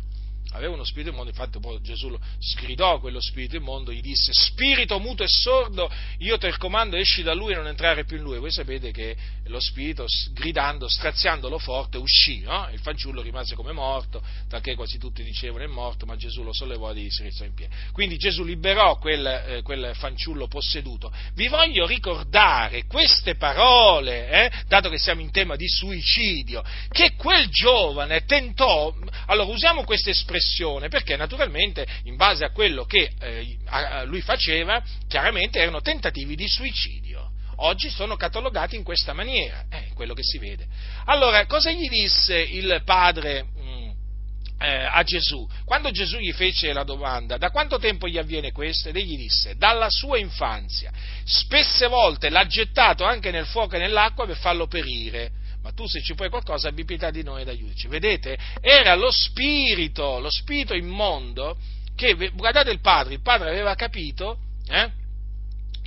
Aveva uno spirito immondo, infatti poi Gesù sgridò quello spirito immondo, gli disse spirito muto e sordo, io te il comando esci da lui e non entrare più in lui. Voi sapete che lo spirito gridando, straziandolo forte, uscì, no? il fanciullo rimase come morto, perché quasi tutti dicevano è morto, ma Gesù lo sollevò e si rizzò in piedi. Quindi Gesù liberò quel, eh, quel, fanciullo posseduto. Vi voglio ricordare queste parole, eh, dato che siamo in tema di suicidio, che quel giovane tentò, allora usiamo questa espressione, perché naturalmente in base a quello che eh, lui faceva, chiaramente erano tentativi di suicidio oggi sono catalogati in questa maniera, è eh, quello che si vede. Allora, cosa gli disse il padre, mh, mm, eh, a Gesù, quando Gesù gli fece la domanda da quanto tempo gli avviene questo, ed egli disse dalla sua infanzia, spesse volte l'ha gettato anche nel fuoco e nell'acqua per farlo perire. Ma tu se ci puoi qualcosa abbi pietà di noi ed aiutaci. Vedete? Era lo spirito, lo spirito immondo che, guardate il padre, il padre aveva capito eh,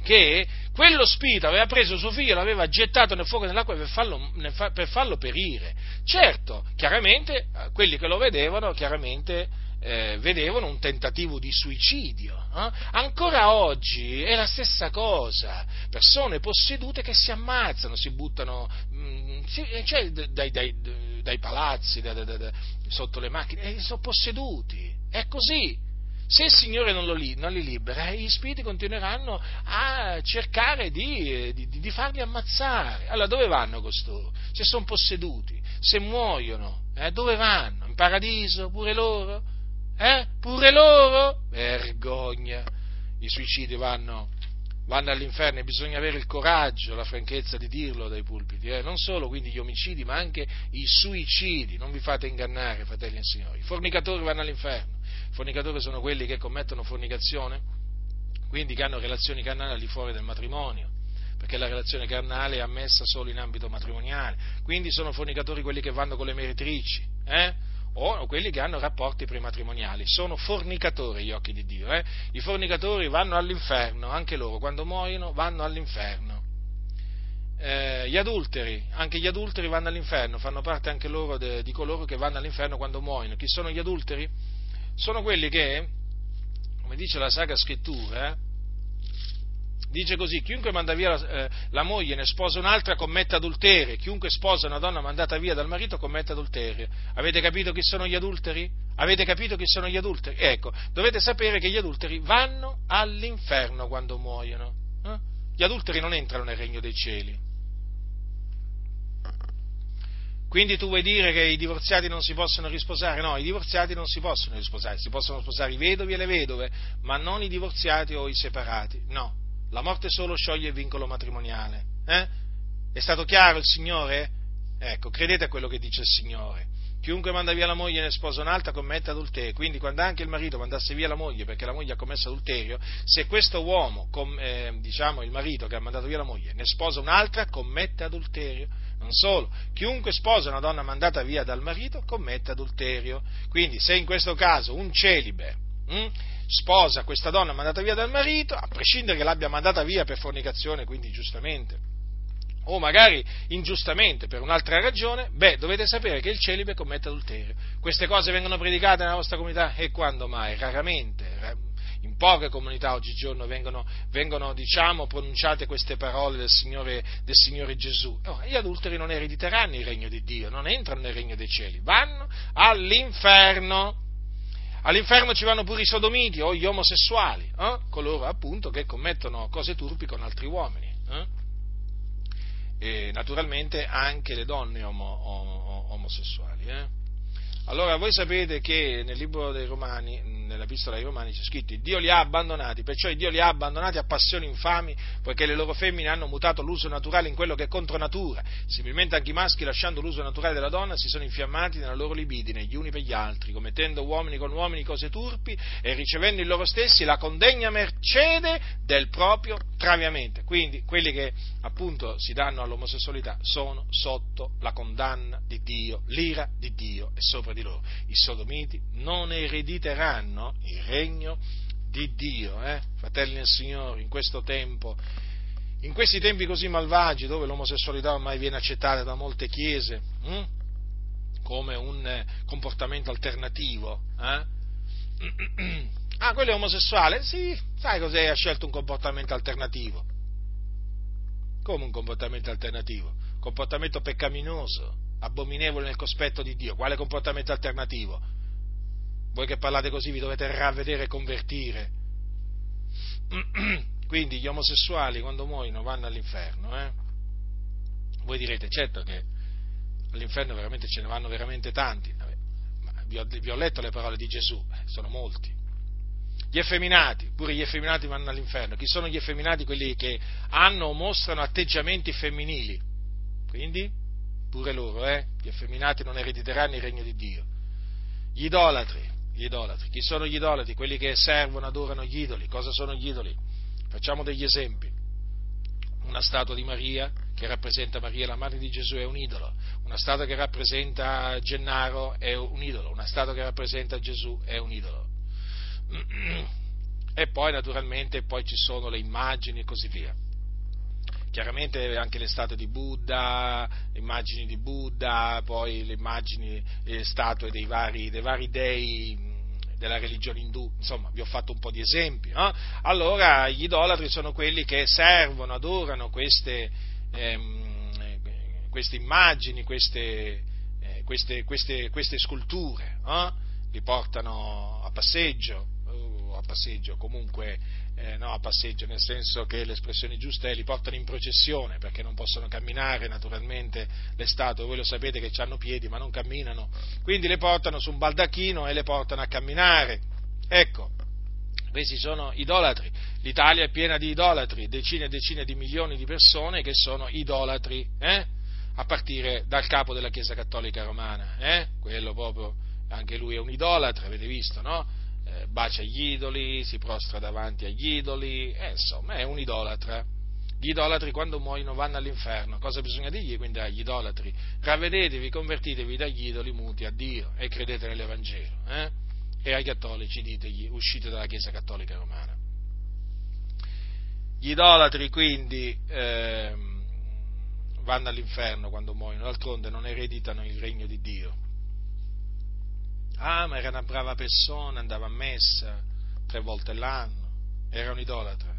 che quello spirito aveva preso suo figlio e l'aveva gettato nel fuoco nell'acqua per farlo, per farlo perire. Certo, chiaramente, eh, quelli che lo vedevano, chiaramente eh, vedevano un tentativo di suicidio. Eh? Ancora oggi è la stessa cosa, persone possedute che si ammazzano, si buttano mh, mm, si, eh, cioè, dai, dai, dai palazzi, da, da, da, sotto le macchine, e sono posseduti, è così. Se il Signore non, lo, non, li libera, gli spiriti continueranno a cercare di, di, di, farli ammazzare. Allora dove vanno costoro? Se sono posseduti, se muoiono, eh, dove vanno? In paradiso pure loro? Eh? Pure loro? Vergogna! I suicidi vanno, vanno all'inferno e bisogna avere il coraggio, la franchezza di dirlo dai pulpiti. Eh? Non solo quindi gli omicidi, ma anche i suicidi. Non vi fate ingannare, fratelli e signori. I fornicatori vanno all'inferno fornicatori sono quelli che commettono fornicazione, quindi che hanno relazioni carnali al di fuori del matrimonio, perché la relazione carnale è ammessa solo in ambito matrimoniale, quindi sono fornicatori quelli che vanno con le meretrici, eh? O quelli che hanno rapporti prematrimoniali, sono fornicatori agli occhi di Dio, eh? i fornicatori vanno all'inferno, anche loro quando muoiono vanno all'inferno. Eh, gli adulteri, anche gli adulteri vanno all'inferno, fanno parte anche loro de, di coloro che vanno all'inferno quando muoiono. Chi sono gli adulteri? sono quelli che, come dice la Sacra Scrittura, dice così, chiunque manda via la, eh, la, moglie ne sposa un'altra commette adulterio, chiunque sposa una donna mandata via dal marito commette adulterio. Avete capito chi sono gli adulteri? Avete capito chi sono gli adulteri? Ecco, dovete sapere che gli adulteri vanno all'inferno quando muoiono. Eh? Gli adulteri non entrano nel regno dei cieli. Quindi tu vuoi dire che i divorziati non si possono risposare? No, i divorziati non si possono risposare, si possono sposare i vedovi e le vedove, ma non i divorziati o i separati. No, la morte solo scioglie il vincolo matrimoniale. Eh? È stato chiaro il Signore? Ecco, credete a quello che dice il Signore. Chiunque manda via la moglie e ne sposa un'altra commette adulterio. Quindi quando anche il marito mandasse via la moglie perché la moglie ha commesso adulterio, se questo uomo, com, eh, diciamo il marito che ha mandato via la moglie, ne sposa un'altra, commette adulterio. Non solo, chiunque sposa una donna mandata via dal marito commette adulterio. Quindi se in questo caso un celibe hm, sposa questa donna mandata via dal marito, a prescindere che l'abbia mandata via per fornicazione, quindi giustamente, o magari ingiustamente per un'altra ragione, beh, dovete sapere che il celibe commette adulterio. Queste cose vengono predicate nella vostra comunità e quando mai? Raramente in poche comunità oggigiorno vengono, vengono diciamo, pronunciate queste parole del Signore, del Signore Gesù. Oh, gli adulteri non erediteranno il regno di Dio, non entrano nel regno dei cieli, vanno all'inferno. All'inferno ci vanno pure i sodomiti o gli omosessuali, eh? coloro appunto che commettono cose turpi con altri uomini. Eh? E naturalmente anche le donne omo, omosessuali. Eh? Allora voi sapete che nel libro dei Romani, nell'epistola ai Romani c'è scritto Dio li ha abbandonati, perciò Dio li ha abbandonati a passioni infami, poiché le loro femmine hanno mutato l'uso naturale in quello che è contro natura. Similmente anche i maschi, lasciando l'uso naturale della donna, si sono infiammati nella loro libidine, gli uni per gli altri, commettendo uomini con uomini cose turpi e ricevendo in loro stessi la condegna mercede del proprio traviamento. Quindi quelli che appunto si danno all'omosessualità sono sotto la condanna di Dio, l'ira di Dio è sopra di loro. I sodomiti non erediteranno il regno di Dio, eh? fratelli del Signore, in questo tempo, in questi tempi così malvagi dove l'omosessualità ormai viene accettata da molte chiese hm? come un eh, comportamento alternativo. Eh? Ah, quello è omosessuale? Sì, sai cos'è? Ha scelto un comportamento alternativo. Come un comportamento alternativo? Comportamento peccaminoso abominevole nel cospetto di Dio. Quale comportamento alternativo? Voi che parlate così vi dovete ravvedere e convertire. Quindi gli omosessuali quando muoiono vanno all'inferno. Eh? Voi direte, certo che all'inferno veramente ce ne vanno veramente tanti. Vi ho, vi ho letto le parole di Gesù, eh, sono molti. Gli effeminati, pure gli effeminati vanno all'inferno. Chi sono gli effeminati? Quelli che hanno o mostrano atteggiamenti femminili. Quindi pure loro, eh? gli effeminati non erediteranno il regno di Dio. Gli idolatri, gli idolatri. Chi sono gli idolatri? Quelli che servono, adorano gli idoli. Cosa sono gli idoli? Facciamo degli esempi. Una statua di Maria che rappresenta Maria, la madre di Gesù, è un idolo. Una statua che rappresenta Gennaro è un idolo. Una statua che rappresenta Gesù è un idolo. E poi naturalmente poi ci sono le immagini e così via chiaramente anche le statue di Buddha, immagini di Buddha, poi le immagini, le statue dei vari, dei vari dei della religione indù, insomma vi ho fatto un po' di esempi. No? Allora gli idolatri sono quelli che servono, adorano queste, ehm, queste immagini, queste, eh, queste, queste sculture, no? li portano a passeggio, a passeggio comunque eh, no, a passeggio, nel senso che l'espressione giusta è li portano in processione, perché non possono camminare naturalmente le statue, voi lo sapete che hanno piedi ma non camminano, quindi le portano su un baldacchino e le portano a camminare. Ecco, questi sono idolatri. L'Italia è piena di idolatri, decine e decine di milioni di persone che sono idolatri, eh? a partire dal capo della Chiesa Cattolica Romana, eh? quello proprio, anche lui è un idolatra, avete visto, no? Eh, bacia gli idoli, si prostra davanti agli idoli, eh, insomma è un idolatra. Gli idolatri quando muoiono vanno all'inferno. Cosa bisogna dirgli quindi agli idolatri? Ravvedetevi, convertitevi dagli idoli muti a Dio e credete nell'Evangelo. Eh? E ai cattolici ditegli uscite dalla Chiesa Cattolica Romana. Gli idolatri quindi eh, vanno all'inferno quando muoiono, d'altronde non ereditano il regno di Dio. Ah, ma era una brava persona, andava a messa tre volte l'anno, era un idolatra.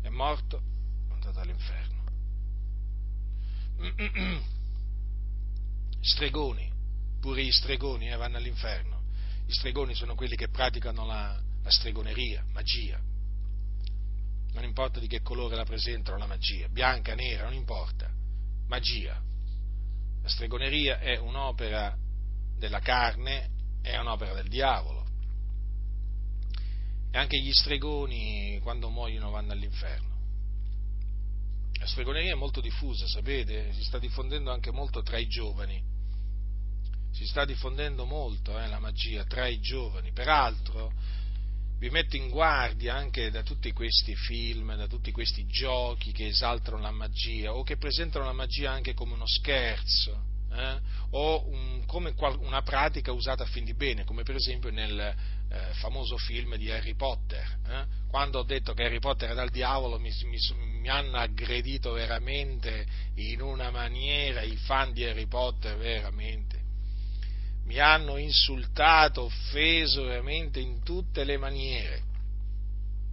È morto, è andato all'inferno. Stregoni, pure gli stregoni eh, vanno all'inferno. Gli stregoni sono quelli che praticano la, la stregoneria, magia. Non importa di che colore la presentano la magia, bianca, nera, non importa. Magia. La stregoneria è un'opera della carne è un'opera del diavolo. E anche gli stregoni, quando muoiono, vanno all'inferno. La stregoneria è molto diffusa, sapete? Si sta diffondendo anche molto tra i giovani. Si sta diffondendo molto eh, la magia tra i giovani. Peraltro, vi metto in guardia anche da tutti questi film, da tutti questi giochi che esaltano la magia o che presentano la magia anche come uno scherzo eh, o un, come una pratica usata a fin di bene, come per esempio nel eh, famoso film di Harry Potter. Eh? Quando ho detto che Harry Potter è dal diavolo mi, mi, mi, hanno aggredito veramente in una maniera, i fan di Harry Potter veramente. Mi hanno insultato, offeso veramente in tutte le maniere.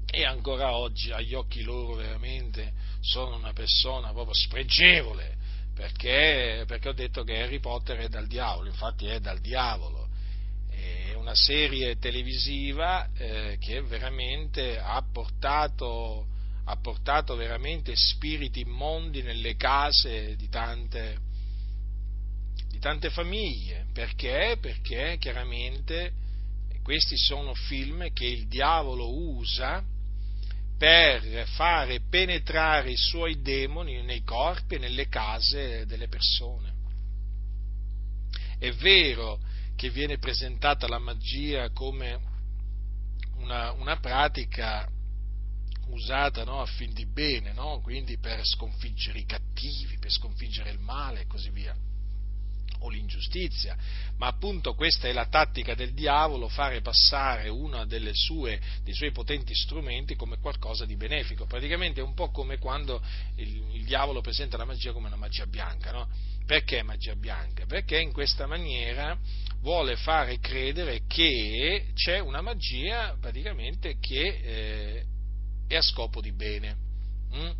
E ancora oggi, agli occhi loro, veramente sono una persona proprio spregevole perché, perché ho detto che Harry Potter è dal diavolo, infatti è dal diavolo, è una serie televisiva eh, che veramente ha portato, ha portato veramente spiriti immondi nelle case di tante, di tante famiglie, perché? Perché chiaramente questi sono film che il diavolo usa per fare penetrare i suoi demoni nei corpi e nelle case delle persone. È vero che viene presentata la magia come una, una pratica usata no, a fin di bene, no? quindi per sconfiggere i cattivi, per sconfiggere il male e così via o l'ingiustizia, ma appunto questa è la tattica del diavolo, fare passare uno dei suoi potenti strumenti come qualcosa di benefico. Praticamente è un po' come quando il, il diavolo presenta la magia come una magia bianca, no? Perché magia bianca? Perché in questa maniera vuole fare credere che c'è una magia praticamente che eh, è a scopo di bene, hm?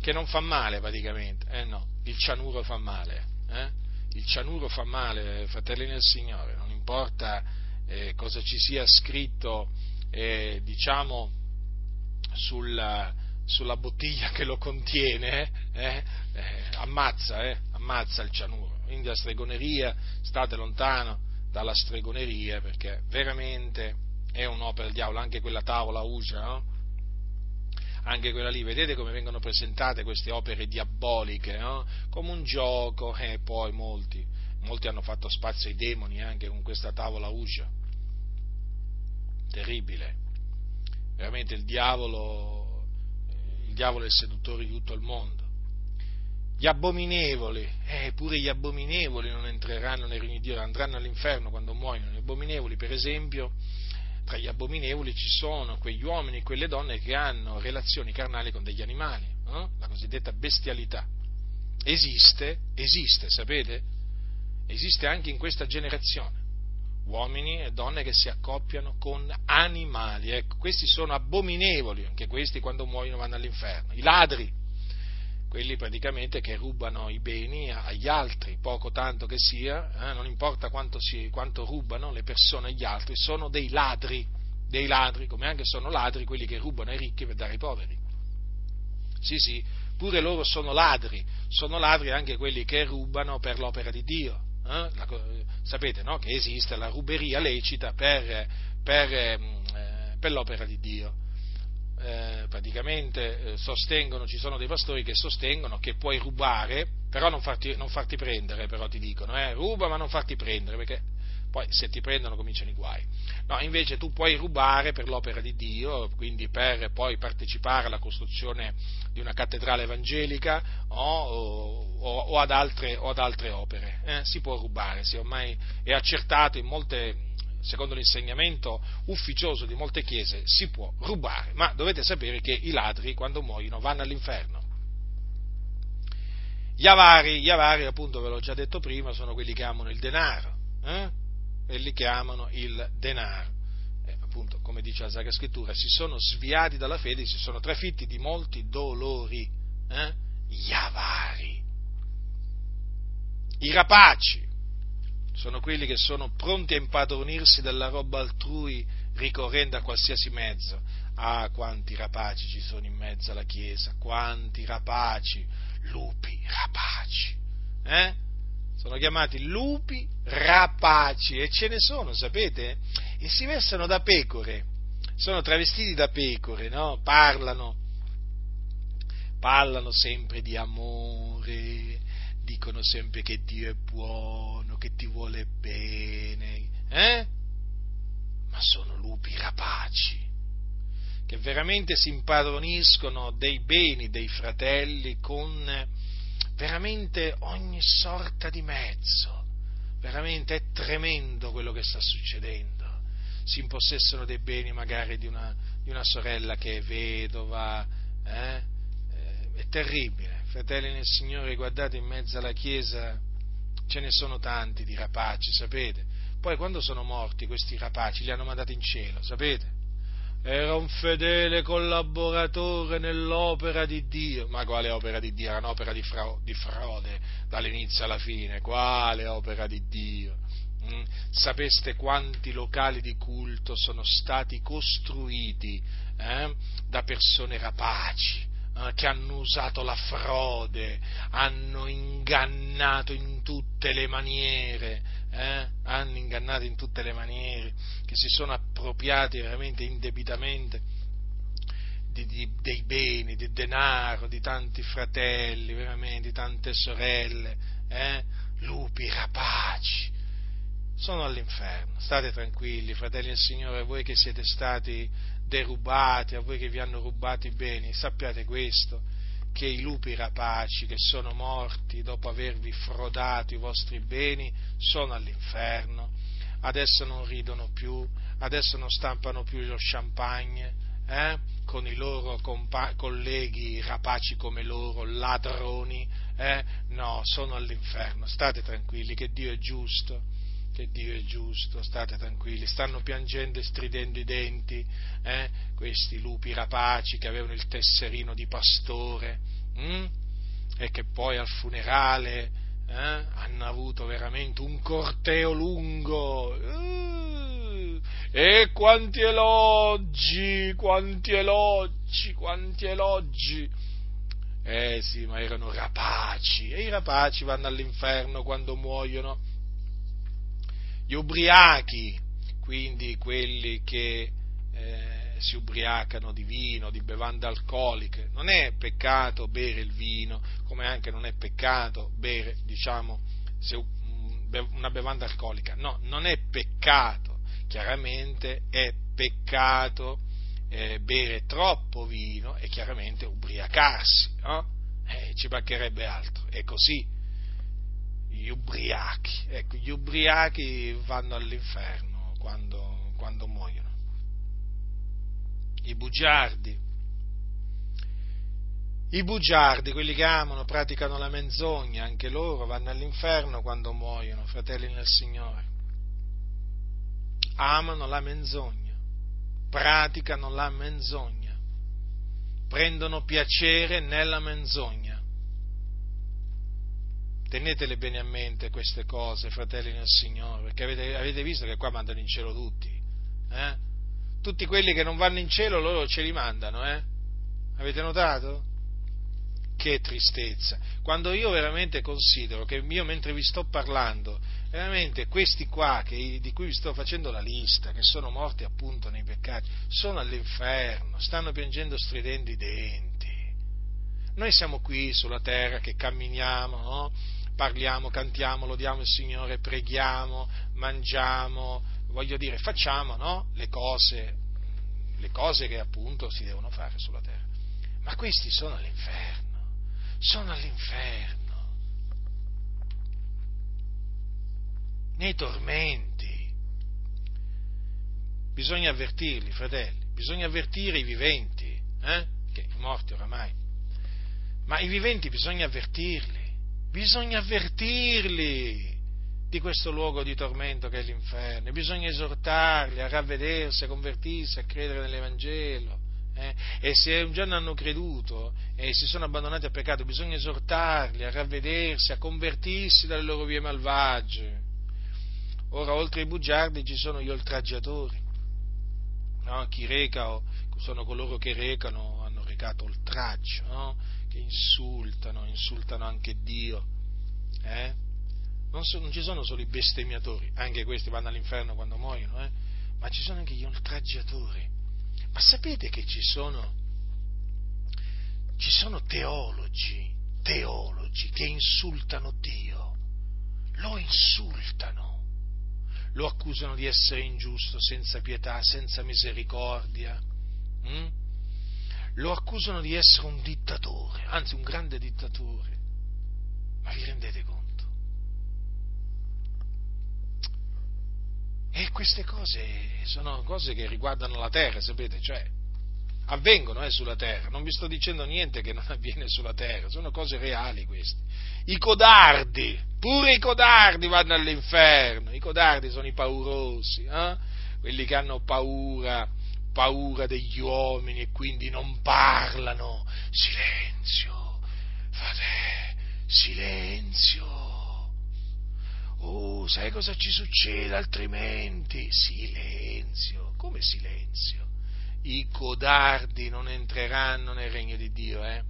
che non fa male praticamente, eh no, il cianuro fa male, eh? Il cianuro fa male, fratelli nel Signore, non importa eh, cosa ci sia scritto, eh, diciamo, sulla, sulla, bottiglia che lo contiene, eh, eh ammazza, eh, ammazza il cianuro. Quindi la stregoneria, state lontano dalla stregoneria perché veramente è un'opera del diavolo, anche quella tavola usa, no? Anche quella lì, vedete come vengono presentate queste opere diaboliche, no? come un gioco, e poi molti, molti hanno fatto spazio ai demoni anche con questa tavola uscia. Terribile. Veramente il diavolo, il diavolo è il seduttore di tutto il mondo. Gli abominevoli, eh, pure gli abominevoli non entreranno nel regno di Dio, andranno all'inferno quando muoiono. Gli abominevoli, per esempio, tra gli abominevoli ci sono quegli uomini e quelle donne che hanno relazioni carnali con degli animali, eh? la cosiddetta bestialità. Esiste, esiste, sapete? Esiste anche in questa generazione. Uomini e donne che si accoppiano con animali. Ecco, questi sono abominevoli, anche questi quando muoiono vanno all'inferno. I ladri, quelli praticamente che rubano i beni agli altri, poco tanto che sia, eh, non importa quanto, si, quanto, rubano le persone agli altri, sono dei ladri, dei ladri, come anche sono ladri quelli che rubano ai ricchi per dare ai poveri. Sì, sì, pure loro sono ladri, sono ladri anche quelli che rubano per l'opera di Dio. Eh? La, sapete no? che esiste la ruberia lecita per, per, ehm, eh, per l'opera di Dio eh, praticamente eh, sostengono, ci sono dei pastori che sostengono che puoi rubare, però non farti, non farti prendere, però ti dicono, eh, ruba ma non farti prendere, perché poi se ti prendono cominciano i guai. No, invece tu puoi rubare per l'opera di Dio, quindi per poi partecipare alla costruzione di una cattedrale evangelica o, o, o, ad, altre, o ad, altre, opere. Eh? Si può rubare, ormai è accertato in molte, secondo l'insegnamento ufficioso di molte chiese, si può rubare, ma dovete sapere che i ladri quando muoiono vanno all'inferno. Gli avari, gli avari, appunto, ve l'ho già detto prima, sono quelli che amano il denaro, eh? quelli che amano il denaro. Eh, appunto, come dice la Sacra Scrittura, si sono sviati dalla fede, si sono trafitti di molti dolori. Eh? Gli avari. I rapaci, sono quelli che sono pronti a impadronirsi della roba altrui ricorrendo a qualsiasi mezzo. Ah, quanti rapaci ci sono in mezzo alla Chiesa, quanti rapaci, lupi rapaci. Eh? Sono chiamati lupi rapaci e ce ne sono, sapete? E si vestono da pecore, sono travestiti da pecore, no? Parlano, parlano sempre di amore, dicono sempre che Dio è buono, che ti vuole bene, eh? Ma sono lupi rapaci, che veramente si impadroniscono dei beni dei fratelli con veramente ogni sorta di mezzo. Veramente è tremendo quello che sta succedendo. Si impossessano dei beni magari di una, di una sorella che è vedova, eh? Eh, è terribile fratelli nel Signore, guardate in mezzo alla Chiesa ce ne sono tanti di rapaci, sapete? Poi quando sono morti questi rapaci li hanno mandati in cielo, sapete? Era un fedele collaboratore nell'opera di Dio. Ma quale opera di Dio? Era un'opera di, frode dall'inizio alla fine. Quale opera di Dio? Mm? Sapeste quanti locali di culto sono stati costruiti eh, da persone rapaci? Eh, che hanno usato la frode, hanno ingannato in tutte le maniere, eh? hanno ingannato in tutte le maniere, che si sono appropriati veramente indebitamente di, di, dei beni, di denaro, di tanti fratelli, veramente, di tante sorelle, eh? lupi rapaci, sono all'inferno. State tranquilli, fratelli del Signore, voi che siete stati derubati, a voi che vi hanno rubato i beni, sappiate questo, che i lupi rapaci che sono morti dopo avervi frodato i vostri beni sono all'inferno, adesso non ridono più, adesso non stampano più lo champagne eh? con i loro compa- colleghi rapaci come loro, ladroni, eh? no, sono all'inferno, state tranquilli che Dio è giusto che Dio è giusto, state tranquilli, stanno piangendo e stridendo i denti, eh? questi lupi rapaci che avevano il tesserino di pastore hm? e che poi al funerale eh? hanno avuto veramente un corteo lungo. Uh, e quanti elogi, quanti elogi, quanti elogi. Eh sì, ma erano rapaci e i rapaci vanno all'inferno quando muoiono gli ubriachi, quindi quelli che eh, si ubriacano di vino, di bevande alcoliche. Non è peccato bere il vino, come anche non è peccato bere, diciamo, una bevanda alcolica. No, non è peccato, chiaramente è peccato eh, bere troppo vino e chiaramente ubriacarsi, no? Eh, ci mancherebbe altro, è così. Gli ubriachi, ecco, gli ubriachi vanno all'inferno quando, quando muoiono. I bugiardi, i bugiardi, quelli che amano, praticano la menzogna, anche loro vanno all'inferno quando muoiono, fratelli nel Signore. Amano la menzogna, praticano la menzogna, prendono piacere nella menzogna. Tenetele bene a mente queste cose, fratelli nel Signore, perché avete, avete visto che qua mandano in cielo tutti. Eh? Tutti quelli che non vanno in cielo loro ce li mandano, eh? Avete notato? che tristezza. Quando io veramente considero che io mentre vi sto parlando, veramente questi qua che, di cui vi sto facendo la lista, che sono morti appunto nei peccati, sono all'inferno, stanno piangendo stridendo i denti. Noi siamo qui sulla terra che camminiamo, no? Parliamo, cantiamo, lodiamo il Signore, preghiamo, mangiamo, voglio dire, facciamo no? le, cose, le cose che appunto si devono fare sulla terra. Ma questi sono all'inferno sono all'inferno, nei tormenti. Bisogna avvertirli, fratelli, bisogna avvertire i viventi, eh? che i morti oramai, ma i viventi bisogna avvertirli, bisogna avvertirli di questo luogo di tormento che è l'inferno, bisogna esortarli a ravvedersi, a convertirsi, a credere nell'Evangelo eh? e se un giorno hanno creduto e si sono abbandonati al peccato, bisogna esortarli a ravvedersi, a convertirsi dalle loro vie malvagie. Ora, oltre ai bugiardi ci sono gli oltraggiatori, no? chi reca, sono coloro che recano, hanno recato oltraggio, no? Che insultano, insultano anche Dio. Eh? Non, so, non, ci sono solo i bestemmiatori, anche questi vanno all'inferno quando muoiono, eh? ma ci sono anche gli oltraggiatori ma sapete che ci sono, ci sono teologi, teologi che insultano Dio, lo insultano, lo accusano di essere ingiusto, senza pietà, senza misericordia, hm? Lo accusano di essere un dittatore, anzi un grande dittatore. Ma vi rendete conto? E queste cose sono cose che riguardano la terra, sapete, cioè avvengono eh, sulla terra, non vi sto dicendo niente che non avviene sulla terra, sono cose reali queste. I codardi, pure i codardi vanno all'inferno, i codardi sono i paurosi, eh? quelli che hanno paura, paura degli uomini e quindi non parlano. Silenzio, frate, silenzio Oh, sai cosa ci succede altrimenti? Silenzio. Come silenzio? I codardi non entreranno nel regno di Dio, eh?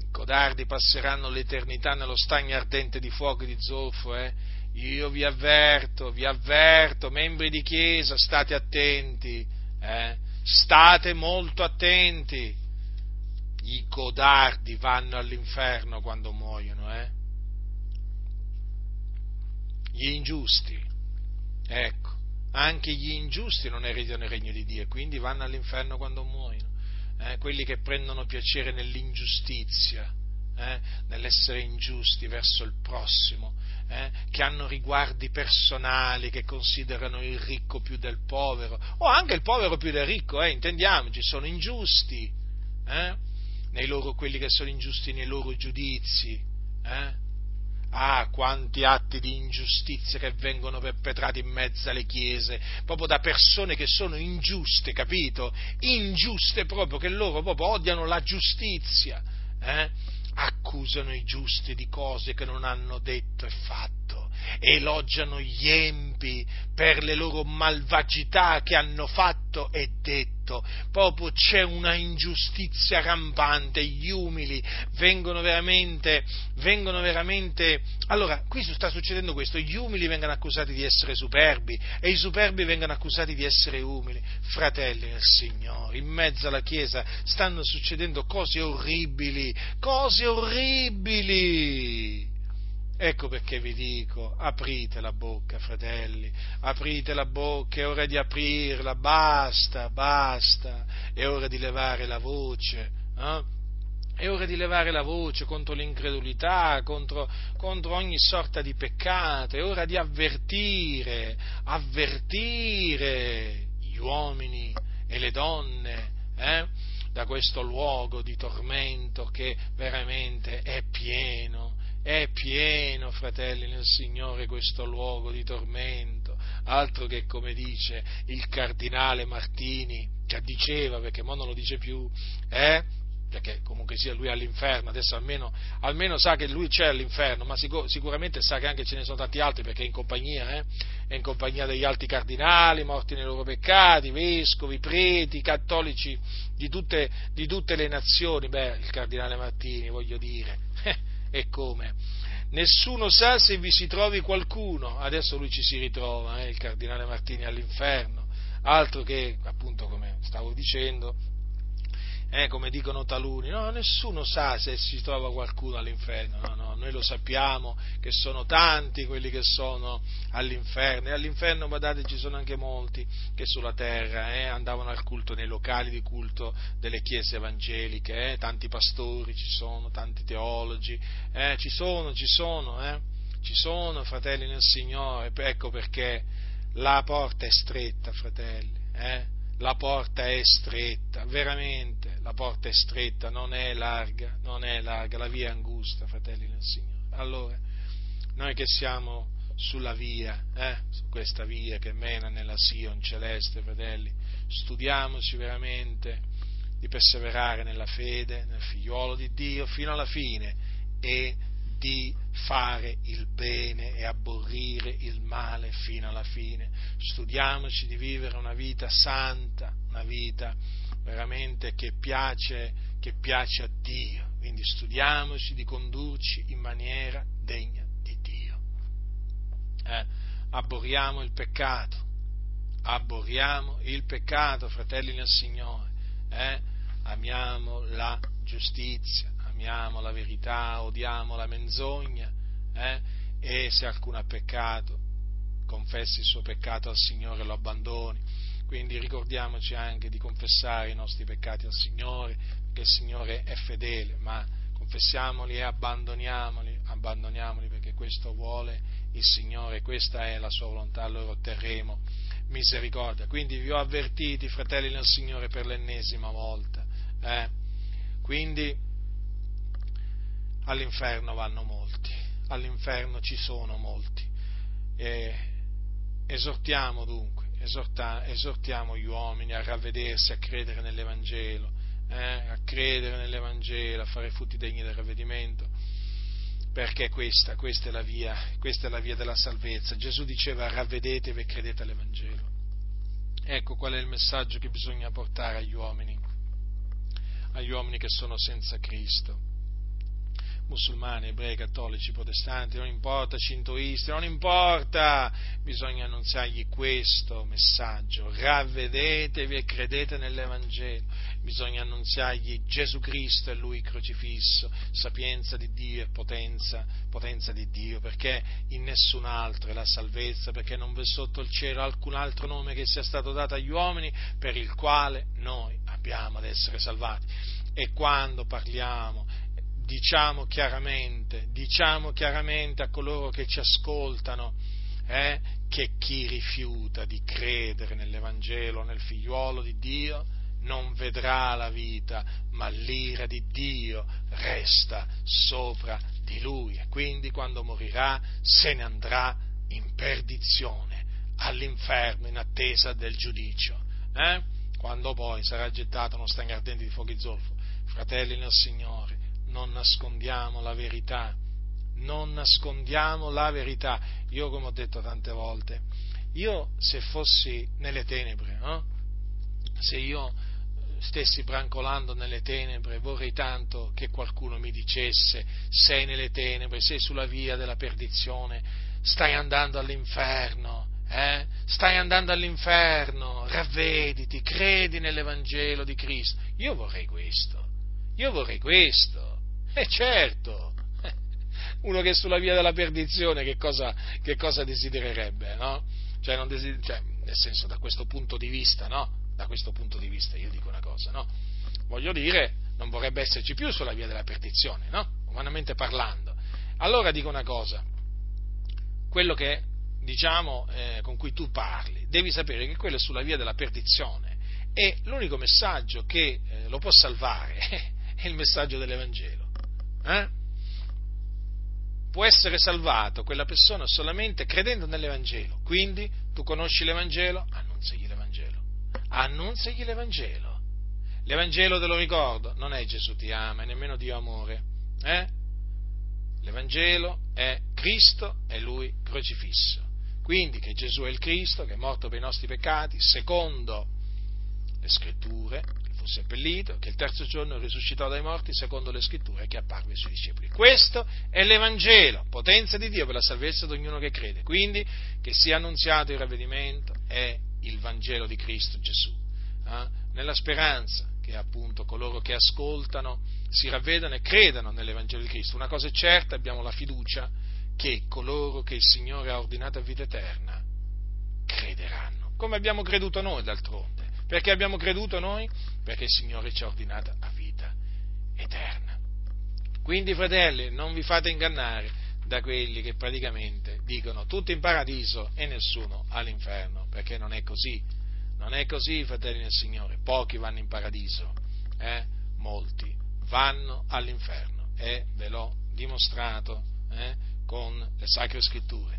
I codardi passeranno l'eternità nello stagno ardente di fuoco e di zolfo, eh? Io vi avverto, vi avverto, membri di chiesa, state attenti, eh? State molto attenti. I codardi vanno all'inferno quando muoiono, eh? gli ingiusti. Ecco, anche gli ingiusti non ereditano il regno di Dio quindi vanno all'inferno quando muoiono. Eh, quelli che prendono piacere nell'ingiustizia, eh, nell'essere ingiusti verso il prossimo, eh, che hanno riguardi personali, che considerano il ricco più del povero, o anche il povero più del ricco, eh, intendiamoci, sono ingiusti, eh, nei loro, quelli che sono ingiusti nei loro giudizi, eh, Ah, quanti atti di ingiustizia che vengono perpetrati in mezzo alle chiese, proprio da persone che sono ingiuste, capito? Ingiuste proprio, che loro proprio odiano la giustizia. Accusano i giusti di cose che non hanno detto e fatto, elogiano gli empi per le loro malvagità che hanno fatto e detto detto, proprio c'è una ingiustizia rampante, gli umili vengono veramente, vengono veramente, allora qui sta succedendo questo, gli umili vengono accusati di essere superbi e i superbi vengono accusati di essere umili, fratelli del Signore, in mezzo alla Chiesa stanno succedendo cose orribili, cose orribili. Ecco perché vi dico, aprite la bocca, fratelli, aprite la bocca, è ora di aprirla, basta, basta, è ora di levare la voce. Eh? È ora di levare la voce contro l'incredulità, contro, contro, ogni sorta di peccato, è ora di avvertire, avvertire gli uomini e le donne eh, da questo luogo di tormento che veramente è pieno, è pieno, fratelli nel Signore, questo luogo di tormento, altro che come dice il cardinale Martini, già diceva, perché ora non lo dice più, eh? perché comunque sia lui all'inferno, adesso almeno, almeno sa che lui c'è all'inferno, ma sicur- sicuramente sa che anche ce ne sono tanti altri perché è in compagnia, eh? è in compagnia degli alti cardinali, morti nei loro peccati, vescovi, preti, cattolici di tutte, di tutte le nazioni, beh, il cardinale Martini, voglio dire, e come? Nessuno sa se vi si trovi qualcuno, adesso lui ci si ritrova, eh, il cardinale Martini all'inferno, altro che, appunto, come stavo dicendo, eh, come dicono taluni, no, nessuno sa se si trova qualcuno all'inferno, no, no, noi lo sappiamo che sono tanti quelli che sono all'inferno e all'inferno, badate, ci sono anche molti che sulla terra eh, andavano al culto nei locali di culto delle chiese evangeliche, eh, tanti pastori ci sono, tanti teologi, eh, ci sono, ci sono, eh, ci sono fratelli nel Signore, ecco perché la porta è stretta, fratelli, eh, la porta è stretta, veramente, la porta è stretta, non è larga, non è larga, la via è angusta, fratelli del Signore. Allora, noi che siamo sulla via, eh, su questa via che mena nella Sion celeste, fratelli, studiamoci veramente di perseverare nella fede, nel figliuolo di Dio fino alla fine e di fare il bene e aborrire il male fino alla fine. Studiamoci di vivere una vita santa, una vita veramente che piace, che piace a Dio. Quindi studiamoci di condurci in maniera degna di Dio. Eh, aborriamo il peccato, aborriamo il peccato, fratelli nel Signore. Eh, amiamo la giustizia, amiamo la verità, odiamo la menzogna, eh? e se alcuno ha peccato, confessi il suo peccato al Signore e lo abbandoni. Quindi ricordiamoci anche di confessare i nostri peccati al Signore, perché il Signore è fedele, ma confessiamoli e abbandoniamoli, abbandoniamoli perché questo vuole il Signore, questa è la sua volontà, allora otterremo misericordia. Quindi vi ho avvertiti, fratelli nel Signore, per l'ennesima volta. Eh? Quindi all'inferno vanno molti, all'inferno ci sono molti. E esortiamo dunque, esorta, esortiamo gli uomini a ravvedersi, a credere nell'Evangelo, eh, a credere nell'Evangelo, a fare frutti degni del ravvedimento, perché questa, questa, è la via, questa è la via della salvezza. Gesù diceva ravvedetevi e credete all'Evangelo. Ecco qual è il messaggio che bisogna portare agli uomini, agli uomini che sono senza Cristo musulmani, ebrei, cattolici, protestanti, non importa, cintoisti, non importa, bisogna annunziargli questo messaggio, ravvedetevi e credete nell'Evangelo, bisogna annunziargli Gesù Cristo e Lui crocifisso, sapienza di Dio e potenza, potenza di Dio, perché in nessun altro è la salvezza, perché non v'è sotto il cielo alcun altro nome che sia stato dato agli uomini per il quale noi abbiamo ad essere salvati. E quando parliamo diciamo chiaramente, diciamo chiaramente a coloro che ci ascoltano, eh, che chi rifiuta di credere nell'Evangelo, nel figliuolo di Dio, non vedrà la vita, ma l'ira di Dio resta sopra di lui e quindi quando morirà se ne andrà in perdizione, all'inferno in attesa del giudizio. Eh? Quando poi sarà gettato uno stagno ardente di fuochi zolfo. Fratelli nel Signore, non nascondiamo la verità, non nascondiamo la verità. Io, come ho detto tante volte, io se fossi nelle tenebre, no? se io stessi brancolando nelle tenebre, vorrei tanto che qualcuno mi dicesse sei nelle tenebre, sei sulla via della perdizione, stai andando all'inferno, eh? stai andando all'inferno, ravvediti, credi nell'Evangelo di Cristo. Io vorrei questo, io vorrei questo. Eh certo, uno che è sulla via della perdizione che cosa, che cosa desidererebbe, no? Cioè, desider- cioè, nel senso, da questo punto di vista, no? Da questo punto di vista io dico una cosa, no? Voglio dire, non vorrebbe esserci più sulla via della perdizione, no? Umanamente parlando. Allora dico una cosa, quello che, diciamo, eh, con cui tu parli, devi sapere che quello è sulla via della perdizione e l'unico messaggio che eh, lo può salvare è il messaggio dell'Evangelo. Eh? Può essere salvato quella persona solamente credendo nell'Evangelo. Quindi tu conosci l'Evangelo, annunziagli l'Evangelo. Annunziagli l'Evangelo. L'Evangelo, te lo ricordo, non è Gesù ti ama, è nemmeno Dio amore. Eh? L'Evangelo è Cristo e Lui crocifisso. Quindi che Gesù è il Cristo, che è morto per i nostri peccati, secondo le scritture, fu seppellito, che il terzo giorno risuscitò dai morti secondo le scritture che apparve ai suoi discepoli. Questo è l'Evangelo, potenza di Dio per la salvezza di ognuno che crede. Quindi che sia annunziato il ravvedimento è il Vangelo di Cristo Gesù, eh? nella speranza che appunto coloro che ascoltano si ravvedano e credano nell'Evangelo di Cristo. Una cosa è certa, abbiamo la fiducia che coloro che il Signore ha ordinato a vita eterna crederanno, come abbiamo creduto noi d'altronde. Perché abbiamo creduto noi? Perché il Signore ci ha ordinata a vita eterna. Quindi, fratelli, non vi fate ingannare da quelli che praticamente dicono tutti in paradiso e nessuno all'inferno, perché non è così. Non è così, fratelli del Signore. Pochi vanno in paradiso, eh? molti vanno all'inferno e ve l'ho dimostrato eh? con le sacre scritture.